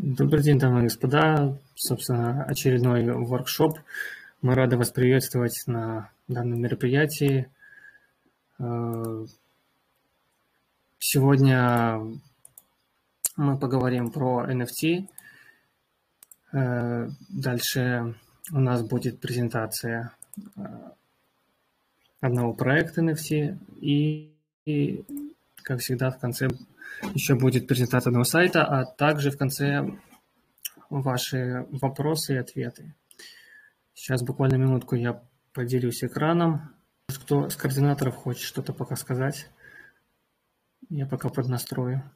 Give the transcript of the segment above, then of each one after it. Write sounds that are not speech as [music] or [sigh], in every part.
Добрый день, дамы и господа. Собственно, очередной воркшоп. Мы рады вас приветствовать на данном мероприятии. Э, сегодня мы поговорим про NFT. Э, дальше у нас будет презентация э, одного проекта NFT и, и как всегда, в конце еще будет презентация одного сайта, а также в конце ваши вопросы и ответы. Сейчас буквально минутку я поделюсь экраном. Кто с координаторов хочет что-то пока сказать? Я пока поднастрою.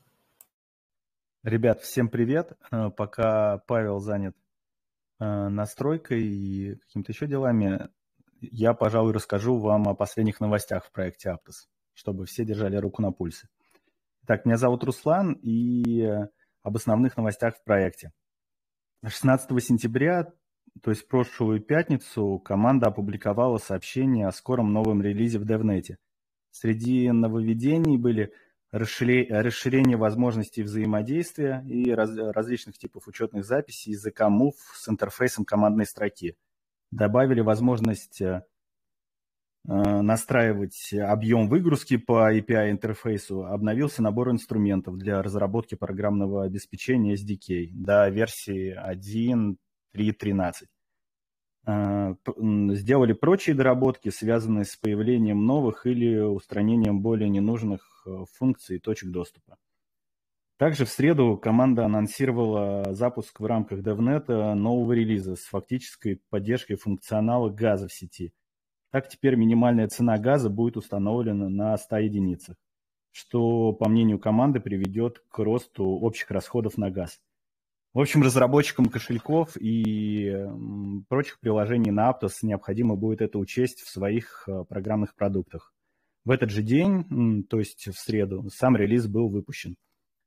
Ребят, всем привет. Э, пока Павел занят э, настройкой и какими-то еще делами, я, пожалуй, расскажу вам о последних новостях в проекте Aptos, чтобы все держали руку на пульсе. Так, меня зовут Руслан и об основных новостях в проекте. 16 сентября, то есть прошлую пятницу, команда опубликовала сообщение о скором новом релизе в DevNet. Среди нововведений были расширение возможностей взаимодействия и раз, различных типов учетных записей языка Move с интерфейсом командной строки. Добавили возможность э, Э, настраивать объем выгрузки по API-интерфейсу, обновился набор инструментов для разработки программного обеспечения SDK до версии 1.3.13. Э, сделали прочие доработки, связанные с появлением новых или устранением более ненужных э, функций и точек доступа. Также в среду команда анонсировала запуск в рамках DevNet нового релиза с фактической поддержкой функционала газа в сети – так теперь минимальная цена газа будет установлена на 100 единицах, что, по мнению команды, приведет к росту общих расходов на газ. В общем, разработчикам кошельков и прочих приложений на Aptos необходимо будет это учесть в своих э, программных продуктах. В этот же день, то есть в среду, сам релиз был выпущен.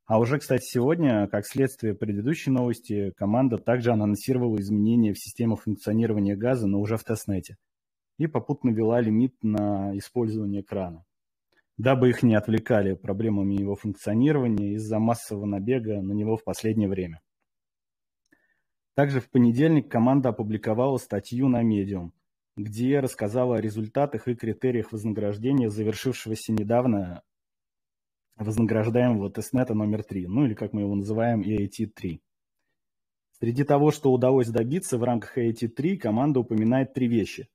А уже, кстати, сегодня, как следствие предыдущей новости, команда также анонсировала изменения в систему функционирования газа, но уже в тестнете и попутно ввела лимит на использование крана, дабы их не отвлекали проблемами его функционирования из-за массового набега на него в последнее время. Также в понедельник команда опубликовала статью на Medium, где рассказала о результатах и критериях вознаграждения завершившегося недавно вознаграждаемого тестнета номер 3, ну или как мы его называем, EAT-3. Среди того, что удалось добиться в рамках EAT-3, команда упоминает три вещи.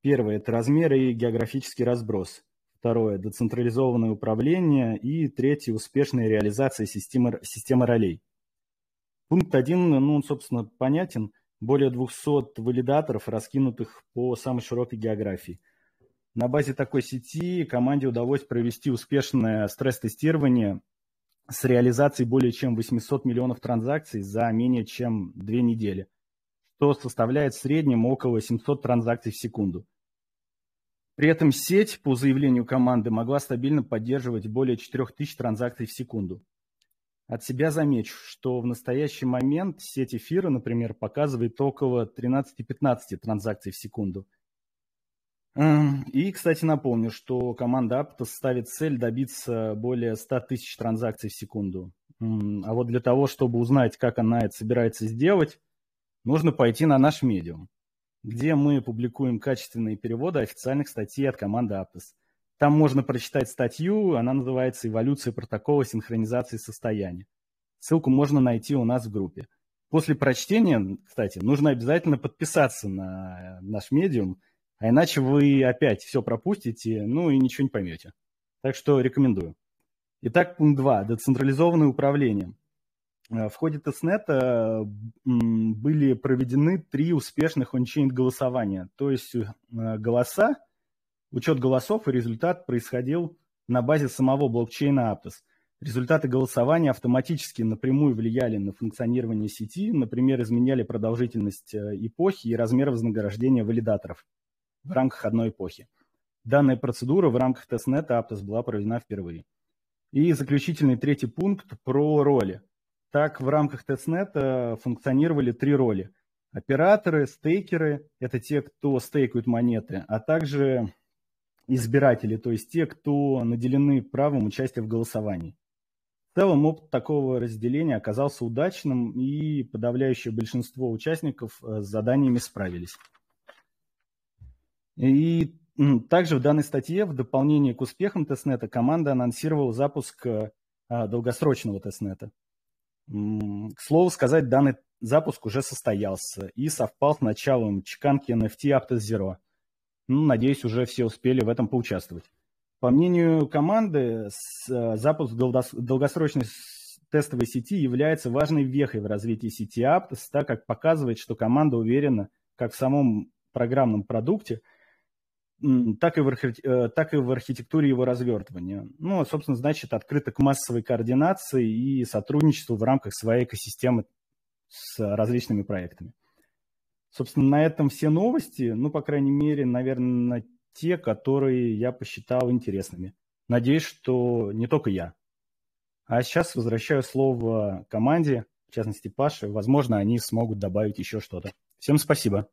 Первое – это размеры и географический разброс. Второе – децентрализованное управление. И третье – успешная реализация системы, системы ролей. Пункт один, ну, он, собственно, понятен. Более 200 валидаторов, раскинутых по самой широкой географии. На базе такой сети команде удалось провести успешное стресс-тестирование с реализацией более чем 800 миллионов транзакций за менее чем две недели – что составляет в среднем около 700 транзакций в секунду. При этом сеть, по заявлению команды, могла стабильно поддерживать более 4000 транзакций в секунду. От себя замечу, что в настоящий момент сеть эфира, например, показывает около 13-15 транзакций в секунду. Эм, и, кстати, напомню, что команда Aptos ставит цель добиться более 100 тысяч транзакций в секунду. А вот для того, чтобы узнать, как она это собирается сделать, нужно пойти на наш медиум, где мы публикуем качественные переводы официальных статей от команды Aptos. Там можно прочитать статью, она называется «Эволюция протокола синхронизации состояния». Ссылку можно найти у нас в группе. После прочтения, кстати, нужно обязательно подписаться на наш медиум, а иначе вы опять все пропустите, ну и ничего не поймете. Так что рекомендую. Итак, пункт 2. Децентрализованное управление. Э, в ходе тестнета были проведены три успешных ончейн голосования. То есть э, голоса, учет голосов и результат происходил на базе самого блокчейна Aptos. Результаты голосования автоматически напрямую влияли на функционирование сети, например, изменяли продолжительность э, эпохи и размер вознаграждения валидаторов в рамках одной эпохи. Данная процедура в рамках тестнета Aptos была проведена впервые. И заключительный третий пункт про роли. Так, в рамках тестнета функционировали три роли. Операторы, стейкеры – это те, кто стейкают монеты, а также избиратели, то есть те, кто наделены правом участия в голосовании. В целом опыт такого разделения оказался удачным, и подавляющее большинство участников с заданиями справились. И также в данной статье в дополнение к успехам тестнета команда анонсировала запуск долгосрочного тестнета. К слову сказать, данный запуск уже состоялся и совпал с началом чеканки NFT Aptos Zero. Ну, надеюсь, уже все успели в этом поучаствовать. По мнению команды, э, запуск долгосрочной тестовой сети является важной вехой в развитии сети Aptos, так как показывает, что команда уверена как в самом программном продукте – так и, в, э, так и в архитектуре его развертывания. Ну, собственно, значит, открыто к массовой координации и сотрудничеству в рамках своей экосистемы с различными проектами. Собственно, на этом все новости, ну, по крайней мере, наверное, те, которые я посчитал интересными. Надеюсь, что не только я. А сейчас возвращаю слово команде, в частности, Паше. Возможно, они смогут добавить еще что-то. Всем спасибо.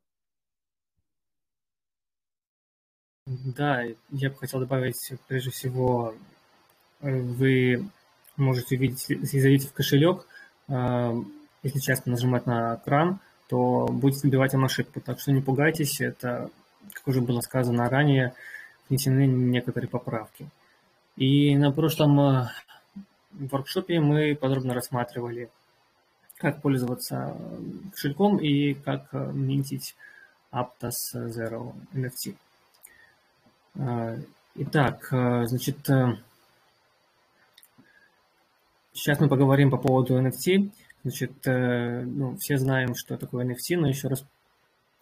Да, я бы хотел добавить, прежде всего, э, вы можете увидеть, если зайдете в кошелек, э, если часто нажимать на кран, то будет сбивать вам ошибку. Так что не пугайтесь, это, как уже было сказано ранее, внесены некоторые поправки. И на прошлом э, воркшопе мы подробно рассматривали, как пользоваться кошельком и как минтить Aptos Zero NFT. А, итак, а, значит, сейчас мы поговорим по поводу NFT. Значит, э, ну, все знаем, что такое NFT, но еще раз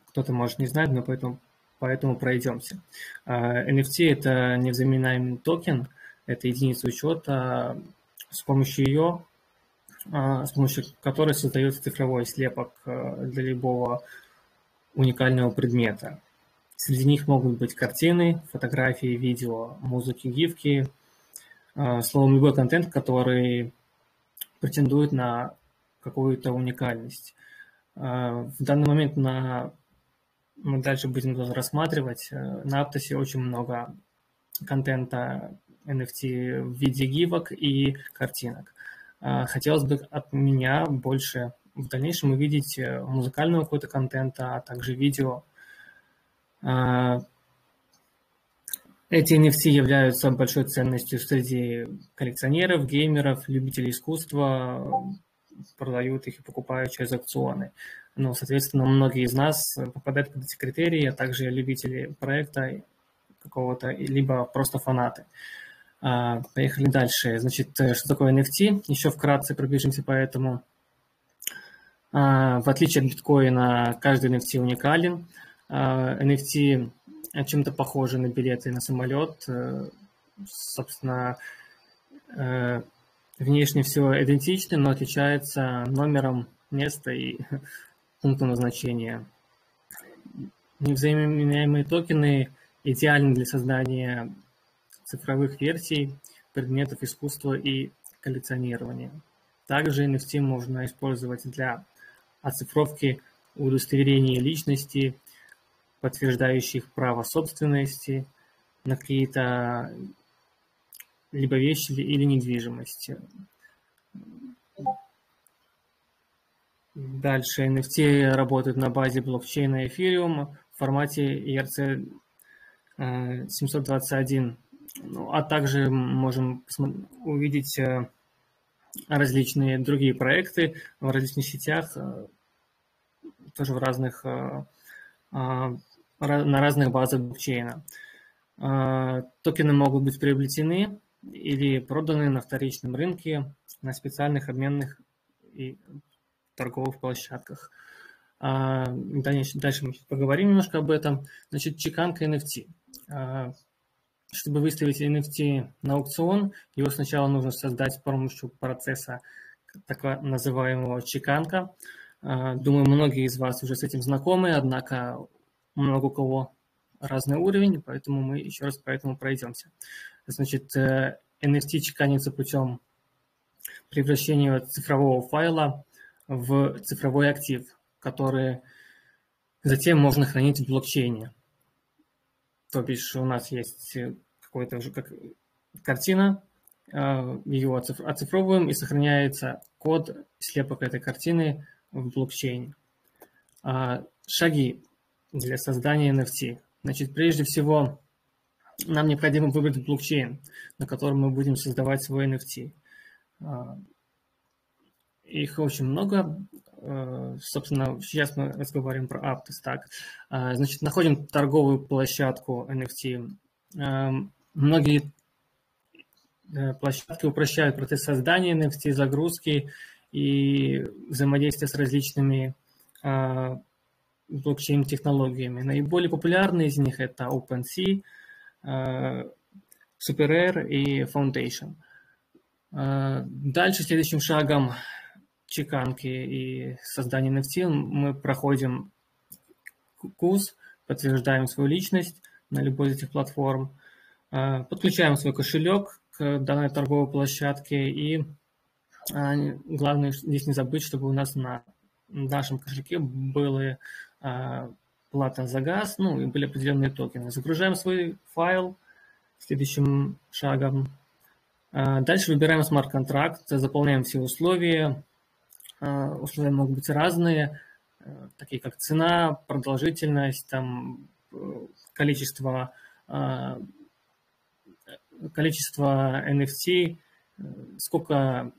кто-то, может, не знает, но поэтому, поэтому пройдемся. А, NFT – это невзаменяемый токен, это единица учета, с помощью ее, с помощью которой создается цифровой слепок э, для любого уникального предмета. Среди них могут быть картины, фотографии, видео, музыки, гифки, а, словом, любой контент, который претендует на какую-то уникальность. А, в данный момент на мы дальше будем рассматривать. Э, на Аптосе очень много контента NFT в виде гивок и картинок. А, хотелось бы от меня больше в дальнейшем увидеть э, музыкального какого-то контента, а также видео эти NFT являются большой ценностью среди коллекционеров, геймеров, любителей искусства, продают их и покупают через аукционы. Ну, соответственно, многие из нас попадают под эти критерии, а также любители проекта какого-то, либо просто фанаты. А, поехали дальше. Значит, что такое NFT? Еще вкратце пробежимся по этому. А, в отличие от биткоина, каждый NFT уникален. NFT а, чем-то похожи на билеты на самолет. Э, собственно, э, внешне все идентично, но отличается номером места и [laughs] пунктом назначения. Невзаимные токены идеальны для создания цифровых версий предметов искусства и коллекционирования. Также NFT можно использовать для оцифровки удостоверения личности, подтверждающих право собственности на какие-то либо вещи или недвижимость. Дальше NFT работают на базе блокчейна Ethereum в формате ERC 721. Ну, а также можем увидеть э, различные другие проекты в различных сетях, э, тоже в разных э, на разных базах блокчейна. А, токены могут быть приобретены или проданы на вторичном рынке на специальных обменных и торговых площадках. А, дальше, мы поговорим немножко об этом. Значит, чеканка NFT. А, чтобы выставить NFT на аукцион, его сначала нужно создать с помощью процесса так называемого чеканка. Думаю, многие из вас уже с этим знакомы, однако много у кого разный уровень, поэтому мы еще раз по этому пройдемся. Значит, NFT э, чеканится путем превращения цифрового файла в цифровой актив, который затем можно хранить в блокчейне. То бишь у нас есть какой-то уже как картина, ее оцифровываем и сохраняется код слепок этой картины в блокчейне. Шаги для создания NFT. Значит, прежде всего, нам необходимо выбрать блокчейн, на котором мы будем создавать свой NFT. Их очень много. Э, собственно, сейчас мы разговариваем про Aptos. Так, э, значит, находим торговую площадку NFT. Э, многие площадки упрощают процесс создания NFT, загрузки и взаимодействия с различными блокчейн-технологиями. Наиболее популярные из них это OpenSea, SuperAir и Foundation. Дальше следующим шагом чеканки и создания NFT мы проходим курс, подтверждаем свою личность на любой из этих платформ, э, подключаем свой кошелек к данной торговой площадке и э, главное здесь не забыть, чтобы у нас на нашем кошельке были э, плата за газ, ну и были определенные токены. Загружаем свой файл следующим шагом. Дальше выбираем смарт-контракт, заполняем все условия, Э, условия могут быть разные, э, такие как цена, продолжительность, там, э, количество, количество NFT, сколько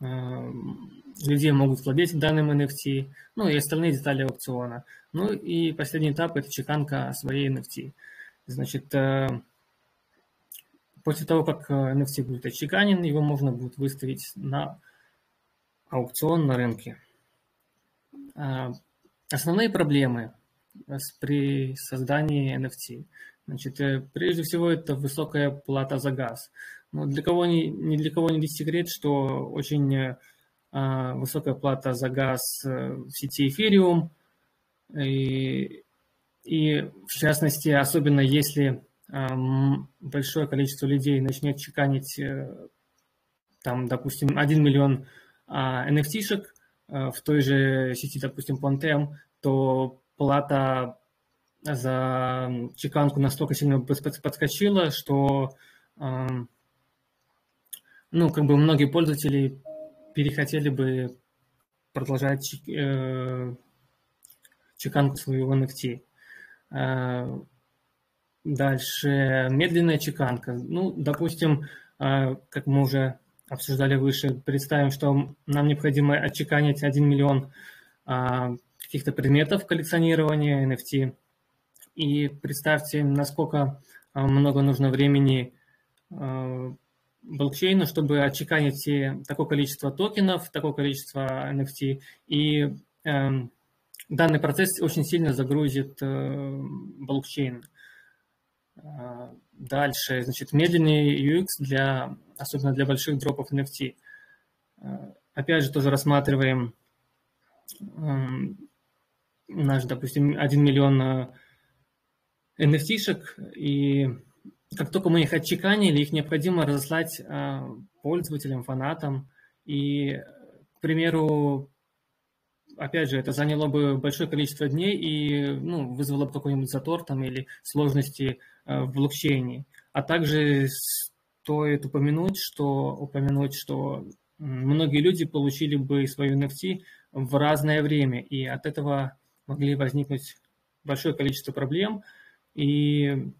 людей могут владеть данным NFT, ну и остальные детали аукциона. Ну и последний этап – это чеканка своей NFT. Значит, после того, как NFT будет отчеканен, его можно будет выставить на аукцион на рынке. А, основные проблемы при создании NFT. Значит, э, прежде всего, это высокая плата за газ. Но для кого не, ни для кого не секрет, что очень э, высокая плата за газ э, в сети Ethereum. И, и в частности, особенно если большое количество людей начнет чеканить, там, допустим, 1 миллион NFT-шек а, в той же сети, допустим, Pontem, то плата за чеканку настолько сильно подскочила, что ну, как бы многие пользователи перехотели бы продолжать э, чеканку своего NFT. А, дальше медленная чеканка. Ну, допустим, а, как мы уже обсуждали выше, представим, что нам необходимо отчеканить 1 миллион а, каких-то предметов коллекционирования NFT, и представьте, насколько а, много нужно времени а, блокчейну, чтобы отчеканить такое количество токенов, такое количество NFT, и э, данный процесс очень сильно загрузит э, блокчейн. Дальше, значит, медленный UX для особенно для больших дропов NFT. Э, опять же, тоже рассматриваем эм, наш, допустим, 1 миллион NFT-шек, и как только мы их отчеканили, их необходимо разослать э, пользователям, фанатам. И, к примеру, опять же, это заняло бы большое количество дней и ну, вызвало бы какой-нибудь затор там, или сложности э, в блокчейне. А также стоит упомянуть, что, упомянуть, что многие люди получили бы свою NFT в разное время, и от этого могли возникнуть большое количество проблем, и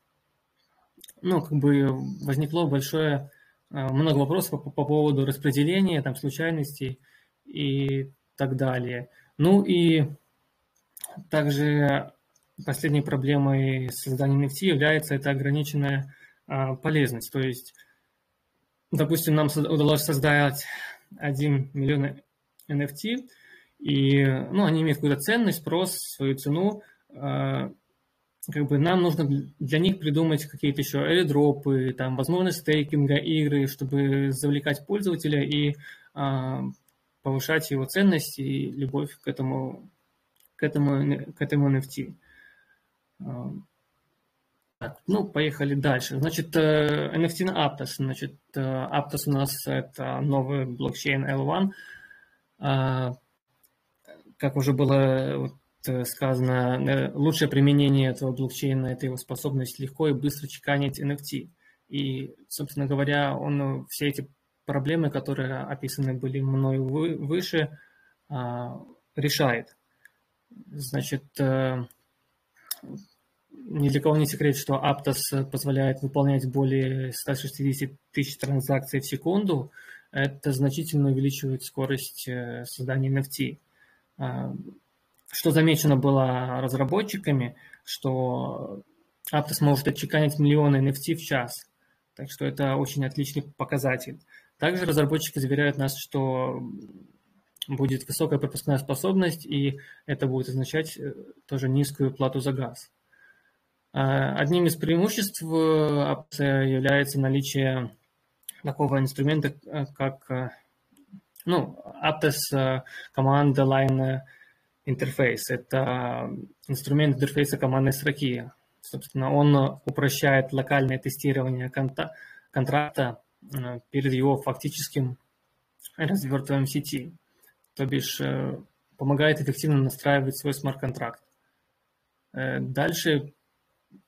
ну, как бы возникло большое, а, много вопросов по, по поводу распределения, там, случайностей и так далее. Ну и также последней проблемой создания NFT является это ограниченная а, полезность, то есть допустим, нам удалось создать 1 миллион NFT, и ну, они имеют какую-то ценность, спрос, свою цену, а, как бы нам нужно для них придумать какие-то еще airdropы, там, возможность стейкинга, игры, чтобы завлекать пользователя и а, повышать его ценность и любовь к этому, к этому, к этому NFT. Так, ну, поехали дальше. Значит, э, NFT на Aptos. Значит, э, Aptos у нас это новый блокчейн L1. А, как уже было э, сказано, лучшее применение этого блокчейна – это его способность легко и быстро чеканить NFT. И, собственно говоря, он все эти проблемы, которые описаны были мною выше, а, решает. Значит, э, ни для кого не секрет, что Aptos позволяет выполнять более 160 тысяч транзакций в секунду. Это значительно увеличивает скорость э, создания NFT. Что замечено было разработчиками, что Aptos может отчеканить миллионы NFT в час. Так что это очень отличный показатель. Также разработчики заверяют нас, что будет высокая пропускная способность, и это будет означать э, тоже низкую плату за газ. А, одним из преимуществ Aptos э, является наличие такого инструмента, э, как ну, Aptos Command Line Interface. Это инструмент интерфейса командной строки. Собственно, он упрощает локальное тестирование контракта перед его фактическим развертыванием сети то бишь э, помогает эффективно настраивать свой смарт-контракт. Э, дальше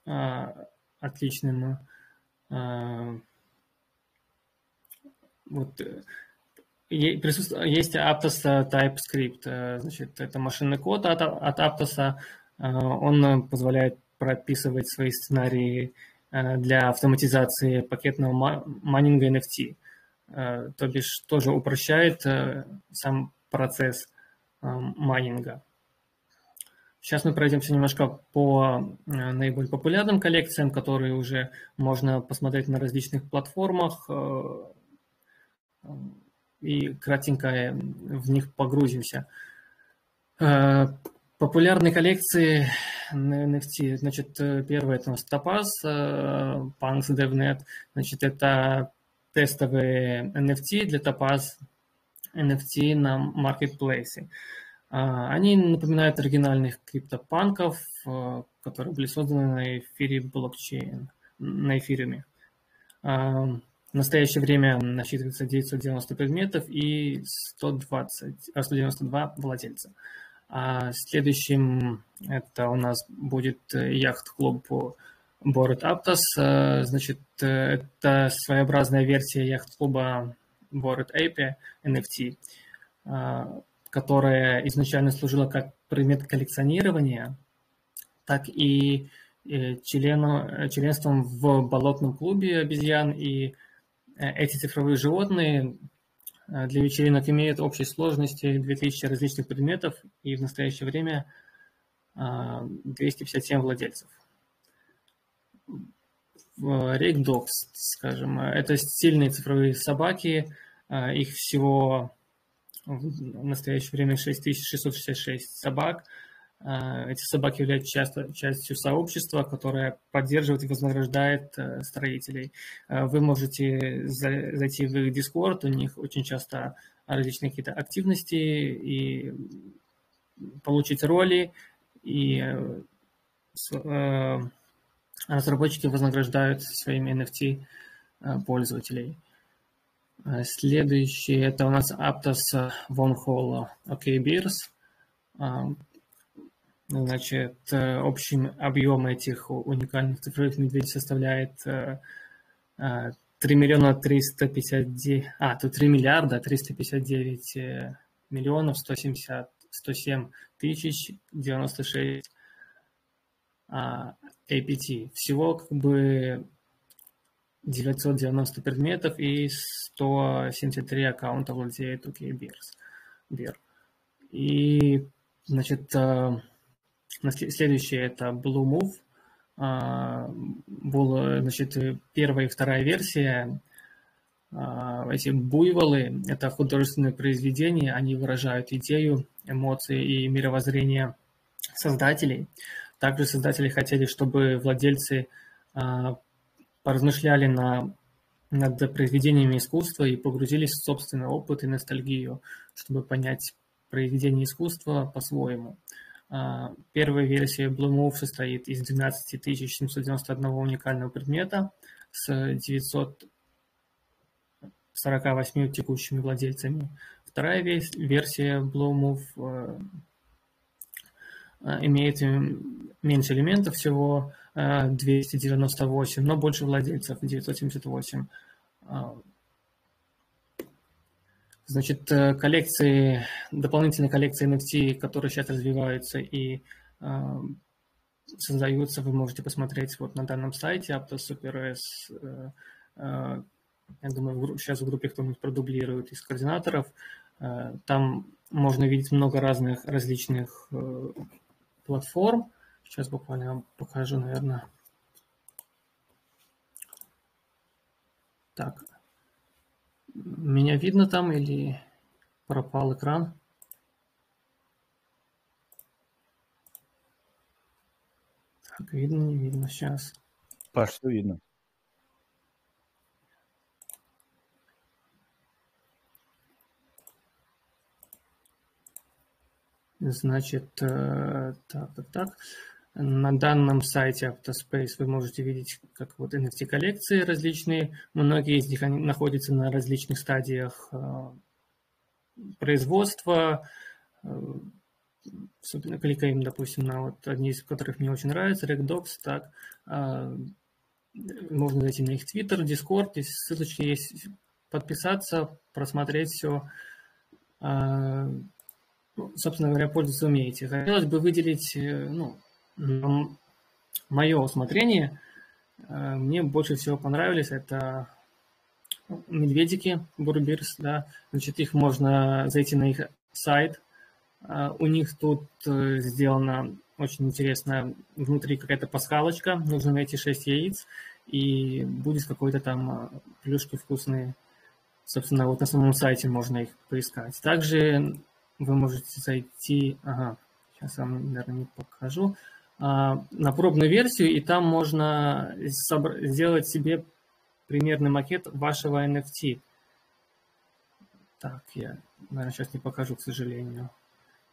а, отличным а, вот э, есть Aptos TypeScript, значит, это машинный код от, от Aptos, он позволяет прописывать свои сценарии для автоматизации пакетного майнинга NFT, то бишь тоже упрощает сам процесс э, майнинга. Сейчас мы пройдемся немножко по э, наиболее популярным коллекциям, которые уже можно посмотреть на различных платформах. Э, и кратенько в них погрузимся. Популярные коллекции NFT, значит, первое это Topaz, Punks DevNet, значит, это тестовые NFT для Topaz, NFT на маркетплейсе. Они напоминают оригинальных криптопанков, которые были созданы на эфире блокчейн, на эфируме. А, настоящее время насчитывается 990 предметов и 120, 192 владельца. А следующим это у нас будет яхт-клуб Bored Aptos. Значит, это своеобразная версия яхт-клуба Bored Ape NFT, а, которая изначально служила как предмет коллекционирования, так и э, члену, членством в болотном клубе обезьян. И э, эти цифровые животные э, для вечеринок имеют общей сложности 2000 различных предметов и в настоящее время 257 владельцев. Rake Dogs, скажем, это стильные цифровые собаки, их всего в настоящее время 6666 собак. А, эти собаки являются часто, частью сообщества, которое поддерживает и вознаграждает э, строителей. А, вы можете зайти в их Discord, у них очень часто различные какие-то активности и получить роли, и э, э, разработчики вознаграждают своими NFT пользователей. Э, следующий это у нас Aptos Von Holo OK Beers. А, значит, э, общий объем этих уникальных цифровых медведей составляет 3 э, миллиона 359... А, тут 3 миллиарда 359 миллионов 170, 107 тысяч 96 APT. Всего как бы 990 предметов и 173 аккаунта владеет OKBears. Bear. И, значит, э, следующее это Blue Move. А, Была, значит, первая и вторая версия. А, эти буйволы – это художественные произведения, они выражают идею, эмоции и мировоззрение создателей. Также создатели хотели, чтобы владельцы а, поразмышляли на, над произведениями искусства и погрузились в собственный опыт и ностальгию, чтобы понять произведение искусства по-своему. А, первая версия Blue Move состоит из 12 791 уникального предмета с 948 текущими владельцами. Вторая версия Blue Move э, э, имеет меньше элементов всего, 298, но больше владельцев 978. Значит, коллекции, дополнительные коллекции NFT, которые сейчас развиваются и создаются, вы можете посмотреть вот на данном сайте Aptos Super S. Я думаю, сейчас в группе кто-нибудь продублирует из координаторов. Там можно видеть много разных различных э, платформ. Сейчас буквально вам покажу, наверное. Так. Меня видно там или пропал экран? Так, видно, не видно сейчас. Паш, что видно? Значит, э, так, так, так. На данном сайте Autospace вы можете видеть, как вот NFT-коллекции различные. Многие из них они находятся на различных стадиях э, производства. Э, особенно кликаем, допустим, на вот одни из которых мне очень нравятся, RegDocs, так. Можно зайти на их Twitter, Discord, здесь ссылочки есть, подписаться, просмотреть все собственно говоря, пользоваться умеете. Хотелось бы выделить, э, ну, мое усмотрение. Э, мне больше всего понравились это медведики, бурбирс, да, значит, их можно зайти на их сайт. Э, у них тут сделана очень интересная внутри какая-то пасхалочка. Нужно найти 6 яиц, и будет какой-то там плюшки вкусные. Собственно, вот на самом сайте можно их поискать. Также вы можете зайти, ага, сейчас вам, наверное, не покажу, на пробную версию, и там можно сделать себе примерный макет вашего NFT. Так, я, наверное, сейчас не покажу, к сожалению.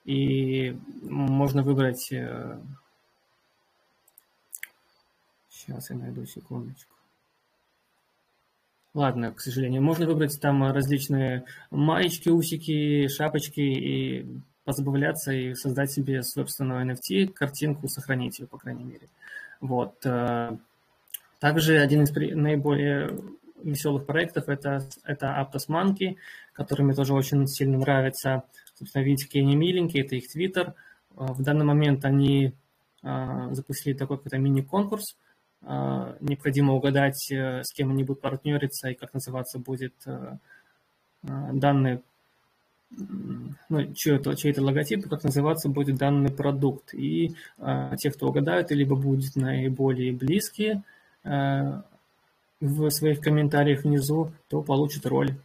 И можно выбрать... Сейчас э, я найду секундочку. Ладно, к сожалению. Можно выбрать там различные маечки, усики, шапочки и позабавляться и создать себе собственную NFT, картинку, сохранить ее, по крайней мере. Вот. Э, также один из наиболее веселых проектов это, это Aptos Monkey, который мне тоже очень сильно нравится. Собственно, видите, они миленькие, это их твиттер. Э, в данный момент они э, запустили такой какой-то мини-конкурс, необходимо угадать, с кем они будут партнериться и как называться будет данный, ну, чей это, чей это логотип, как называться будет данный продукт. И э, те, кто угадают, либо будут наиболее близкие э, в своих комментариях внизу, то получат роль.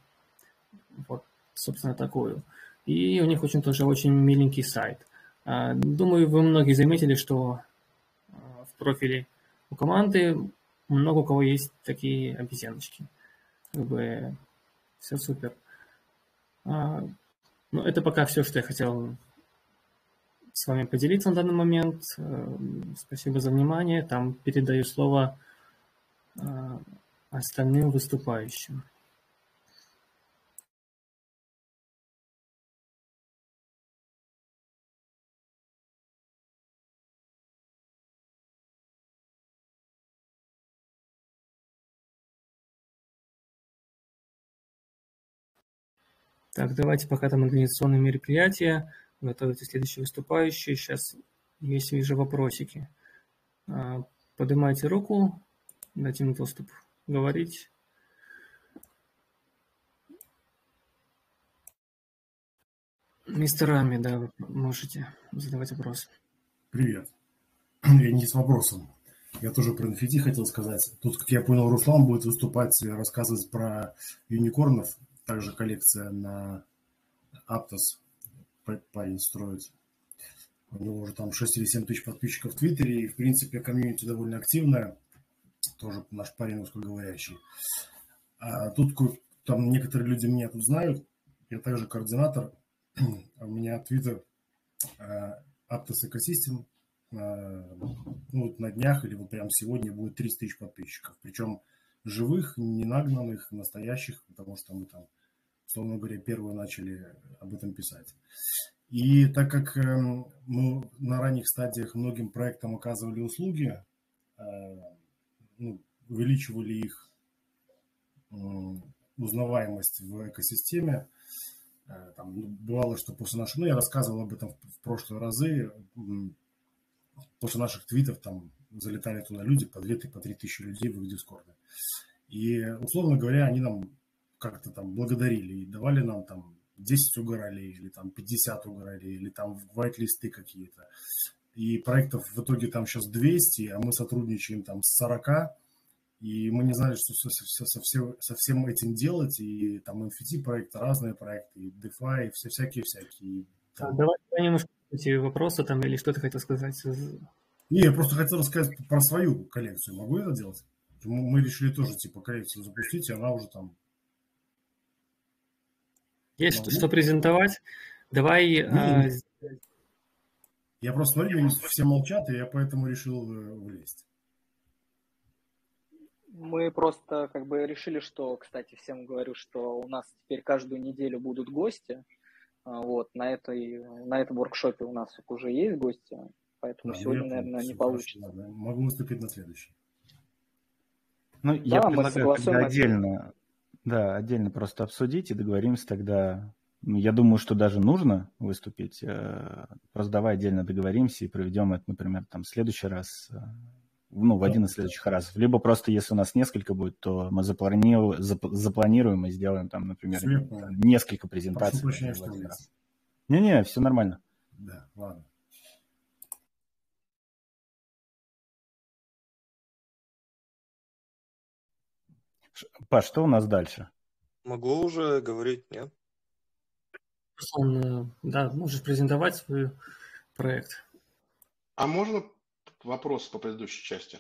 Вот, собственно, такую. И у них очень тоже очень миленький сайт. Э, думаю, вы многие заметили, что в профиле у команды много у кого есть такие обезьяночки. Как бы все супер. Ну, это пока все, что я хотел с вами поделиться на данный момент. Э, спасибо за внимание. Там передаю слово э, остальным выступающим. Так, давайте пока там организационные мероприятия. Готовятся следующие выступающие. Сейчас есть вижу вопросики. А, поднимайте руку, дадим доступ говорить. Мистер Рами, да, вы можете задавать вопрос. Привет. Я не с вопросом. Я тоже про NFT хотел сказать. Тут, как я понял, Руслан будет выступать, рассказывать про юникорнов также коллекция на Aptos парень строит. У него уже там 6 или 7 тысяч подписчиков в Твиттере, и, в принципе, комьюнити довольно активная. Тоже наш парень русскоговорящий. А тут там некоторые люди меня тут знают. Я также координатор. [clears throat] У меня Твиттер Aptos Ecosystem. Ну, вот на днях или вот прямо сегодня будет 30 тысяч подписчиков. Причем живых, не нагнанных, настоящих, потому что мы там условно говоря, первые начали об этом писать. И так как эм, мы на ранних стадиях многим проектам оказывали услуги, ну, увеличивали их узнаваемость в экосистеме. Там бывало, что после нашего, ну, я рассказывал об этом в прошлые разы, после наших твитов там залетали туда люди, по 2 по 3 тысячи людей в их дискорде. И, условно говоря, они нам как-то там благодарили и давали нам там 10 угоралей, или там 50 угоралей, или там white-листы какие-то. И проектов в итоге там сейчас 200, а мы сотрудничаем там с 40, и мы не знали, что со, со, со, все, со всем этим делать, и там NFT проекты, разные проекты, и DeFi, и все всякие-всякие. А, давай немножко эти вопросы там, или что ты хотел сказать? Не, я просто хотел рассказать про свою коллекцию. Могу это делать? Мы решили тоже типа коллекцию запустить, и она уже там есть что, что презентовать. Давай... Ну, я просто смотрю, все молчат, и я поэтому решил э, влезть. Мы просто как бы решили, что, кстати, всем говорю, что у нас теперь каждую неделю будут гости. А, вот, на, этой, на этом воркшопе у нас уже есть гости, поэтому да, сегодня, наверное, не получится. Хорошо, да. Могу выступить на следующий. Ну, да, я предлагаю тогда отдельно, да, отдельно просто обсудить и договоримся тогда. Ну, я думаю, что даже нужно выступить. Э, просто давай отдельно договоримся и проведем это, например, там в следующий раз, э, ну, в один из следующих разов. Либо просто, если у нас несколько будет, то мы запланируем, запланируем и сделаем там, например, Слепо. несколько презентаций. Не-не, все нормально. Да, ладно. Паш, что у нас дальше? Могу уже говорить, нет? Он, да, можешь презентовать свой проект. А можно вопрос по предыдущей части?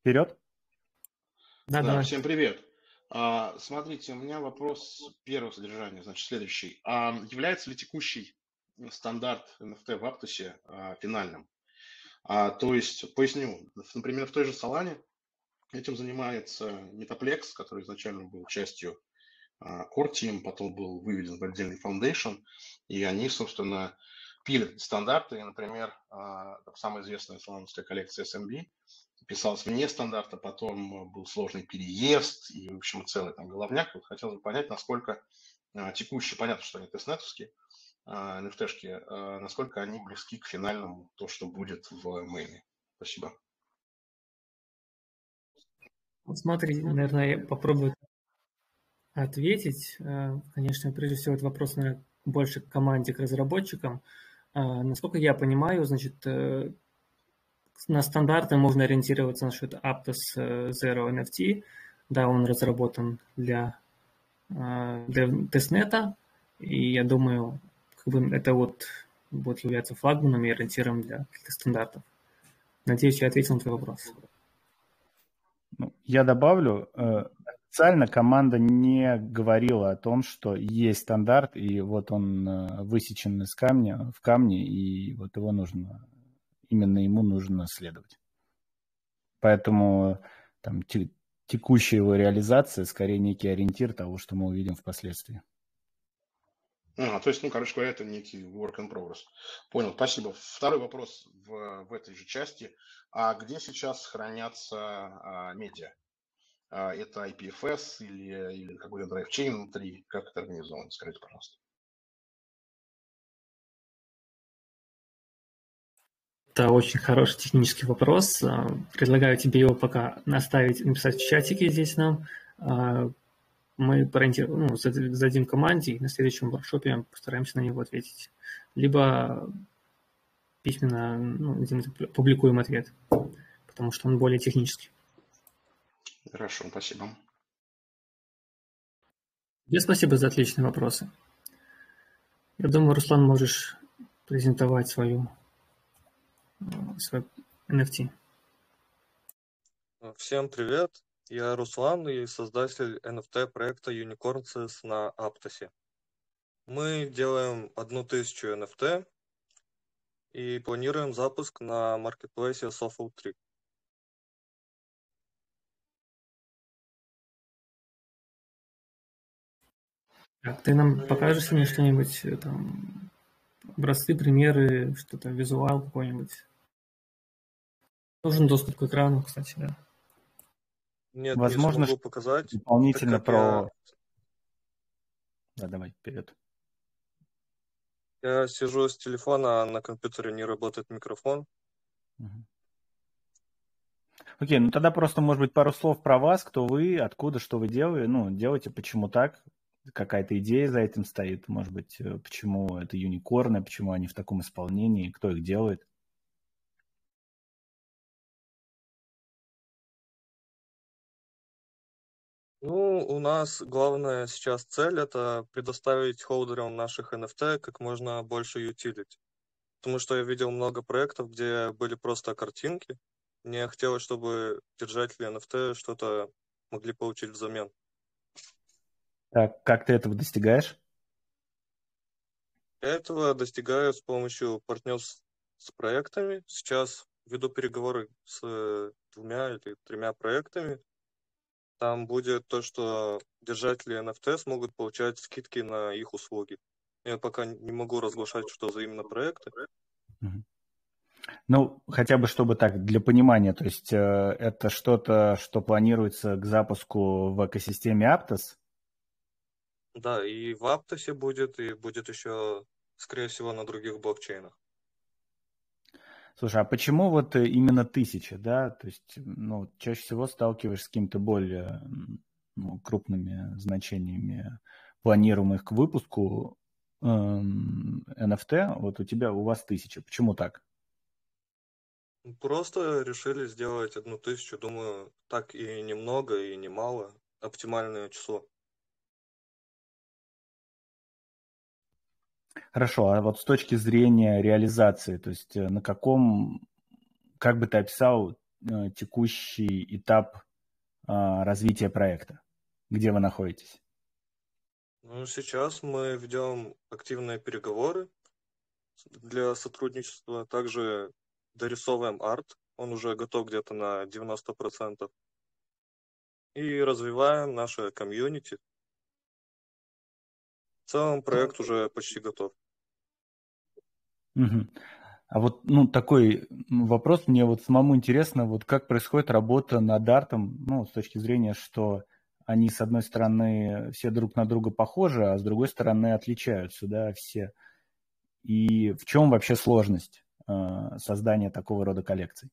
Вперед. Да, да, всем привет. А, смотрите, у меня вопрос первого содержания, значит, следующий. А является ли текущий стандарт NFT в Aptos а, финальным? А, то есть, поясню, например, в той же Solana Этим занимается Metaplex, который изначально был частью uh, Core Team, потом был выведен в отдельный Foundation, и они, собственно, пилят стандарты. Например, uh, самая известная слоновская коллекция SMB писалась вне стандарта, потом был сложный переезд и, в общем, целый там головняк. Вот хотел бы понять, насколько uh, текущие, понятно, что они тестнетовские, NFT-шки, насколько они близки к финальному, то, что будет в мейне. Спасибо. Вот смотри, наверное, я попробую ответить. Э, конечно, прежде всего, это вопрос, наверное, больше к команде, к разработчикам. Э, насколько я понимаю, значит, э, на стандарты можно ориентироваться насчет Aptos Zero NFT. Да, он разработан для, для тестнета, и я думаю, как бы это вот будет являться флагманом и ориентиром для каких-то стандартов. Надеюсь, я ответил на твой вопрос. Ну, я добавлю, э, официально команда не говорила о том, что есть стандарт, и вот он э, высечен из камня, в камне, и вот его нужно, именно ему нужно следовать. Поэтому там текущая его реализация скорее некий ориентир того, что мы увидим впоследствии. А, то есть, ну, короче говоря, это некий work in progress. Понял, спасибо. Второй вопрос в, в этой же части. А где сейчас хранятся а, медиа? А, это IPFS или, или какой-то drivechain внутри? Как это организовано? Скажите, пожалуйста. Это очень хороший технический вопрос. А, предлагаю тебе его пока наставить, написать в чатике здесь нам. Мы ну, зададим команде, и на следующем воркшопе постараемся на него ответить. Либо письменно ну, публикуем ответ, потому что он более технический. Хорошо, спасибо. Тебе спасибо за отличные вопросы. Я думаю, Руслан, можешь презентовать свою, свой NFT. Всем привет. Я Руслан и создатель NFT проекта Unicorns на Аптосе. Мы делаем одну тысячу NFT и планируем запуск на маркетплейсе Soffle 3. Так, ты нам покажешь мне что-нибудь, э, там, образцы, примеры, что-то, визуал какой-нибудь? Нужен доступ к экрану, кстати, да. Нет, Возможно, не смогу показать. Дополнительно про... Я... Да, давай, вперед. Я сижу с телефона, а на компьютере не работает микрофон. Окей, ну тогда просто, может быть, пару слов про вас, кто вы, откуда, что вы делаете, ну, делаете, почему так, какая-то идея за этим стоит, может быть, э, почему это юникорны, почему они в таком исполнении, кто их делает. Ну, у нас главная сейчас цель это предоставить холдерам наших NFT как можно больше utility. Потому что я видел много проектов, где были просто картинки. Мне хотелось, чтобы держатели NFT что-то могли получить взамен. Так, как ты этого достигаешь? Я этого достигаю с помощью партнерств с проектами. Сейчас веду переговоры с двумя или тремя проектами, там будет то, что держатели NFT смогут получать скидки на их услуги. Я пока не могу разглашать, что за именно проекты. Ну, хотя бы чтобы так, для понимания, то есть э, это что-то, что планируется к запуску в экосистеме Aptos? Да, и в Aptos будет, и будет еще, скорее всего, на других блокчейнах. Слушай, а почему вот э, именно тысяча, да? То есть, ну, чаще всего сталкиваешься с какими-то более ну, крупными значениями планируемых к выпуску э, NFT. Вот у тебя, у вас тысяча. Почему так? Просто решили сделать одну тысячу. Думаю, так и немного, и немало. Оптимальное число. Хорошо, а вот с точки зрения реализации, то есть э, на каком, как бы ты описал э, текущий этап а, развития проекта? Где вы находитесь? Ну, сейчас мы ведем активные переговоры для сотрудничества. Также дорисовываем арт, он уже готов где-то на 90%. И развиваем наше комьюнити. В целом проект уже почти готов. Угу. А вот ну, такой вопрос, мне вот самому интересно, вот как происходит работа над артом, ну, с точки зрения, что они, с одной стороны, все друг на друга похожи, а с другой стороны, отличаются, да, все. И в чем вообще сложность э, создания такого рода коллекций?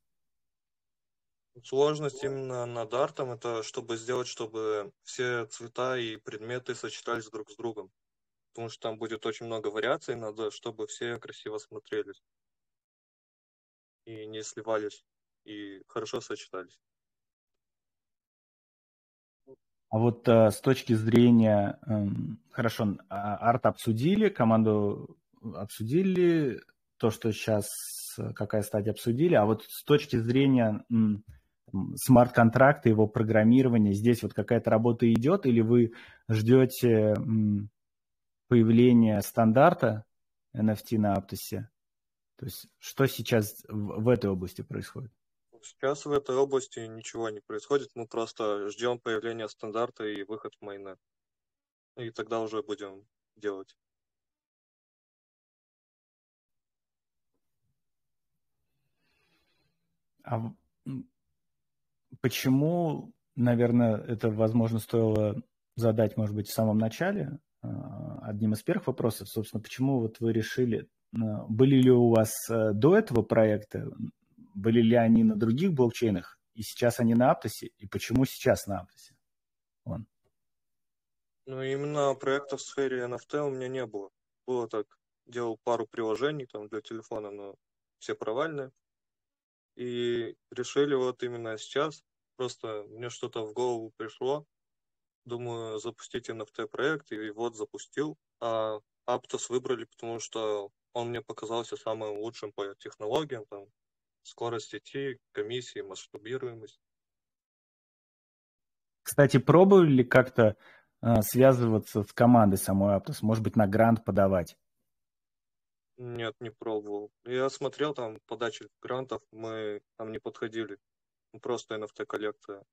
Сложность именно над артом, это чтобы сделать, чтобы все цвета и предметы сочетались друг с другом потому что там будет очень много вариаций, надо, чтобы все красиво смотрелись и не сливались, и хорошо сочетались. А вот э, с точки зрения, э, хорошо, а, арт обсудили, команду обсудили, то, что сейчас, какая стадия обсудили, а вот с точки зрения э, смарт-контракта, его программирования, здесь вот какая-то работа идет, или вы ждете появления стандарта NFT на Аптосе? То есть что сейчас в, в этой области происходит? Сейчас в этой области ничего не происходит. Мы просто ждем появления стандарта и выход в майнет. И тогда уже будем делать. А почему, наверное, это, возможно, стоило задать, может быть, в самом начале, одним из первых вопросов, собственно, почему вот вы решили, а, были ли у вас э, до этого проекты, были ли они на других блокчейнах, и сейчас они на Аптосе, и почему сейчас на Аптосе? Он. Ну, именно проектов в сфере NFT у меня не было. Было так, делал пару приложений там для телефона, но все провальные. И решили вот именно сейчас, просто мне что-то в голову пришло, Думаю, запустить NFT-проект, и вот запустил. А Aptos выбрали, потому что он мне показался самым лучшим по технологиям, там, скорость сети, комиссии, масштабируемость. Кстати, пробовали ли как-то э, связываться с командой самой Aptos? Может быть, на грант подавать? Нет, не пробовал. Я смотрел там подачи грантов, мы там не подходили. Просто NFT-коллекция.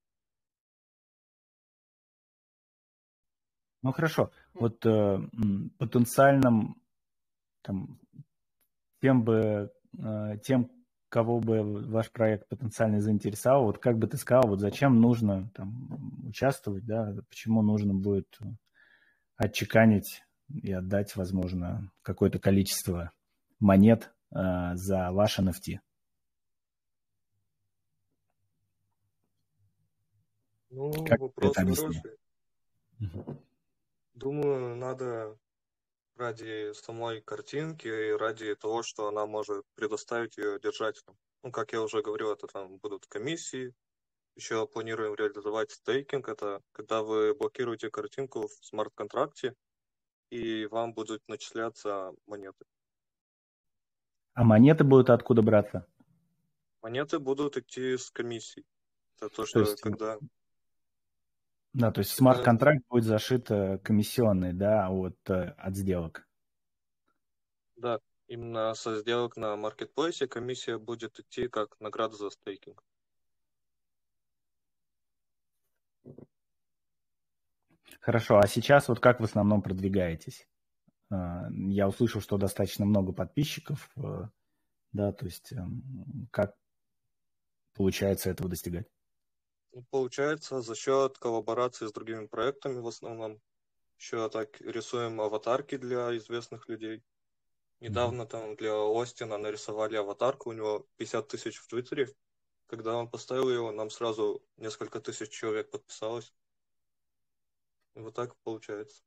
Ну хорошо, вот э, потенциальным там, тем бы, э, тем кого бы ваш проект потенциально заинтересовал, вот как бы ты сказал, вот зачем нужно там участвовать, да, почему нужно будет отчеканить и отдать, возможно, какое-то количество монет э, за ваш NFT? Ну, как вопрос хороший. Думаю, надо ради самой картинки и ради того, что она может предоставить ее держать. Ну, как я уже говорил, это там будут комиссии. Еще планируем реализовать стейкинг. Это когда вы блокируете картинку в смарт-контракте, и вам будут начисляться монеты. А монеты будут откуда браться? Монеты будут идти с комиссий. Это то, что то есть... когда да, то есть смарт-контракт будет зашит э, комиссионный, да, от, э, от сделок. Да, именно со сделок на маркетплейсе комиссия будет идти как награда за стейкинг. Хорошо, а сейчас вот как в основном продвигаетесь? А, я услышал, что достаточно много подписчиков, э, да, то есть эм, как получается этого достигать? Получается за счет коллаборации с другими проектами в основном. Еще так рисуем аватарки для известных людей. Недавно там для Остина нарисовали аватарку, у него 50 тысяч в Твиттере. Когда он поставил его, нам сразу несколько тысяч человек подписалось. Вот так получается.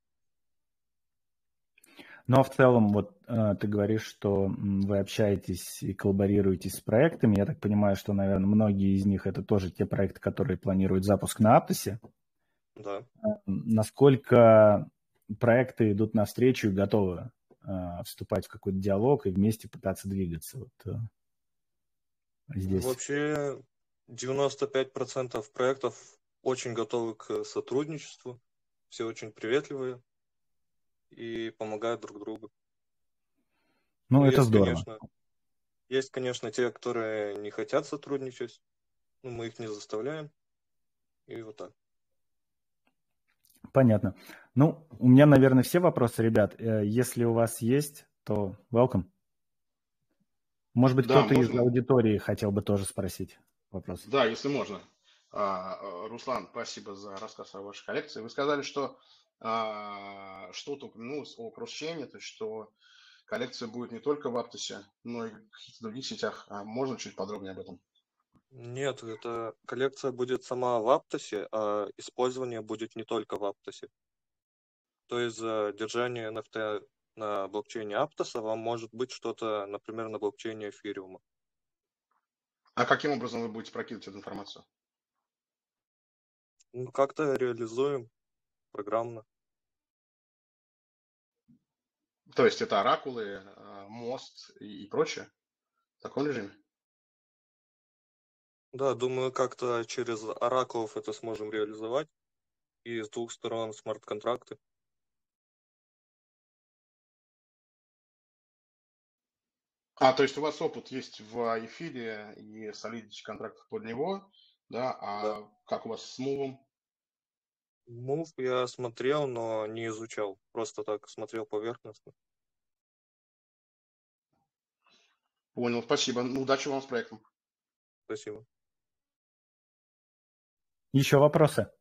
Ну а в целом, вот э, ты говоришь, что вы общаетесь и коллаборируетесь с проектами. Я так понимаю, что, наверное, многие из них это тоже те проекты, которые планируют запуск на Аптосе. Да. Э, насколько проекты идут навстречу и готовы э, вступать в какой-то диалог и вместе пытаться двигаться? Вот, здесь. Вообще 95% проектов очень готовы к сотрудничеству. Все очень приветливые и помогают друг другу. Ну, ну это есть, здорово. Конечно, есть, конечно, те, которые не хотят сотрудничать, но мы их не заставляем. И вот так. Понятно. Ну, у меня, наверное, все вопросы, ребят. Э, если у вас есть, то welcome. Может быть, да, кто-то из аудитории хотел бы тоже спросить вопрос. Да, если можно. А, Руслан, спасибо за рассказ о вашей коллекции. Вы сказали, что что-то упомянулось о кросс-чейне, то есть что коллекция будет не только в Аптосе, но и в каких-то других сетях. А можно чуть подробнее об этом? Нет, эта коллекция будет сама в Аптосе, а использование будет не только в Аптосе. То есть за держание NFT на блокчейне Аптоса вам может быть что-то, например, на блокчейне Эфириума. А каким образом вы будете прокидывать эту информацию? Ну, как-то реализуем программно. То есть это оракулы, а, мост и прочее? В таком режиме? Да, думаю, как-то через оракулов это сможем реализовать. И с двух сторон смарт-контракты. А, то есть у вас опыт есть в эфире и Solidity контрактов под него, да? А да. как у вас с мувом? Мув я смотрел, но не изучал. Просто так смотрел поверхностно. Понял, спасибо. Ну, удачи вам с проектом. Спасибо. Еще вопросы?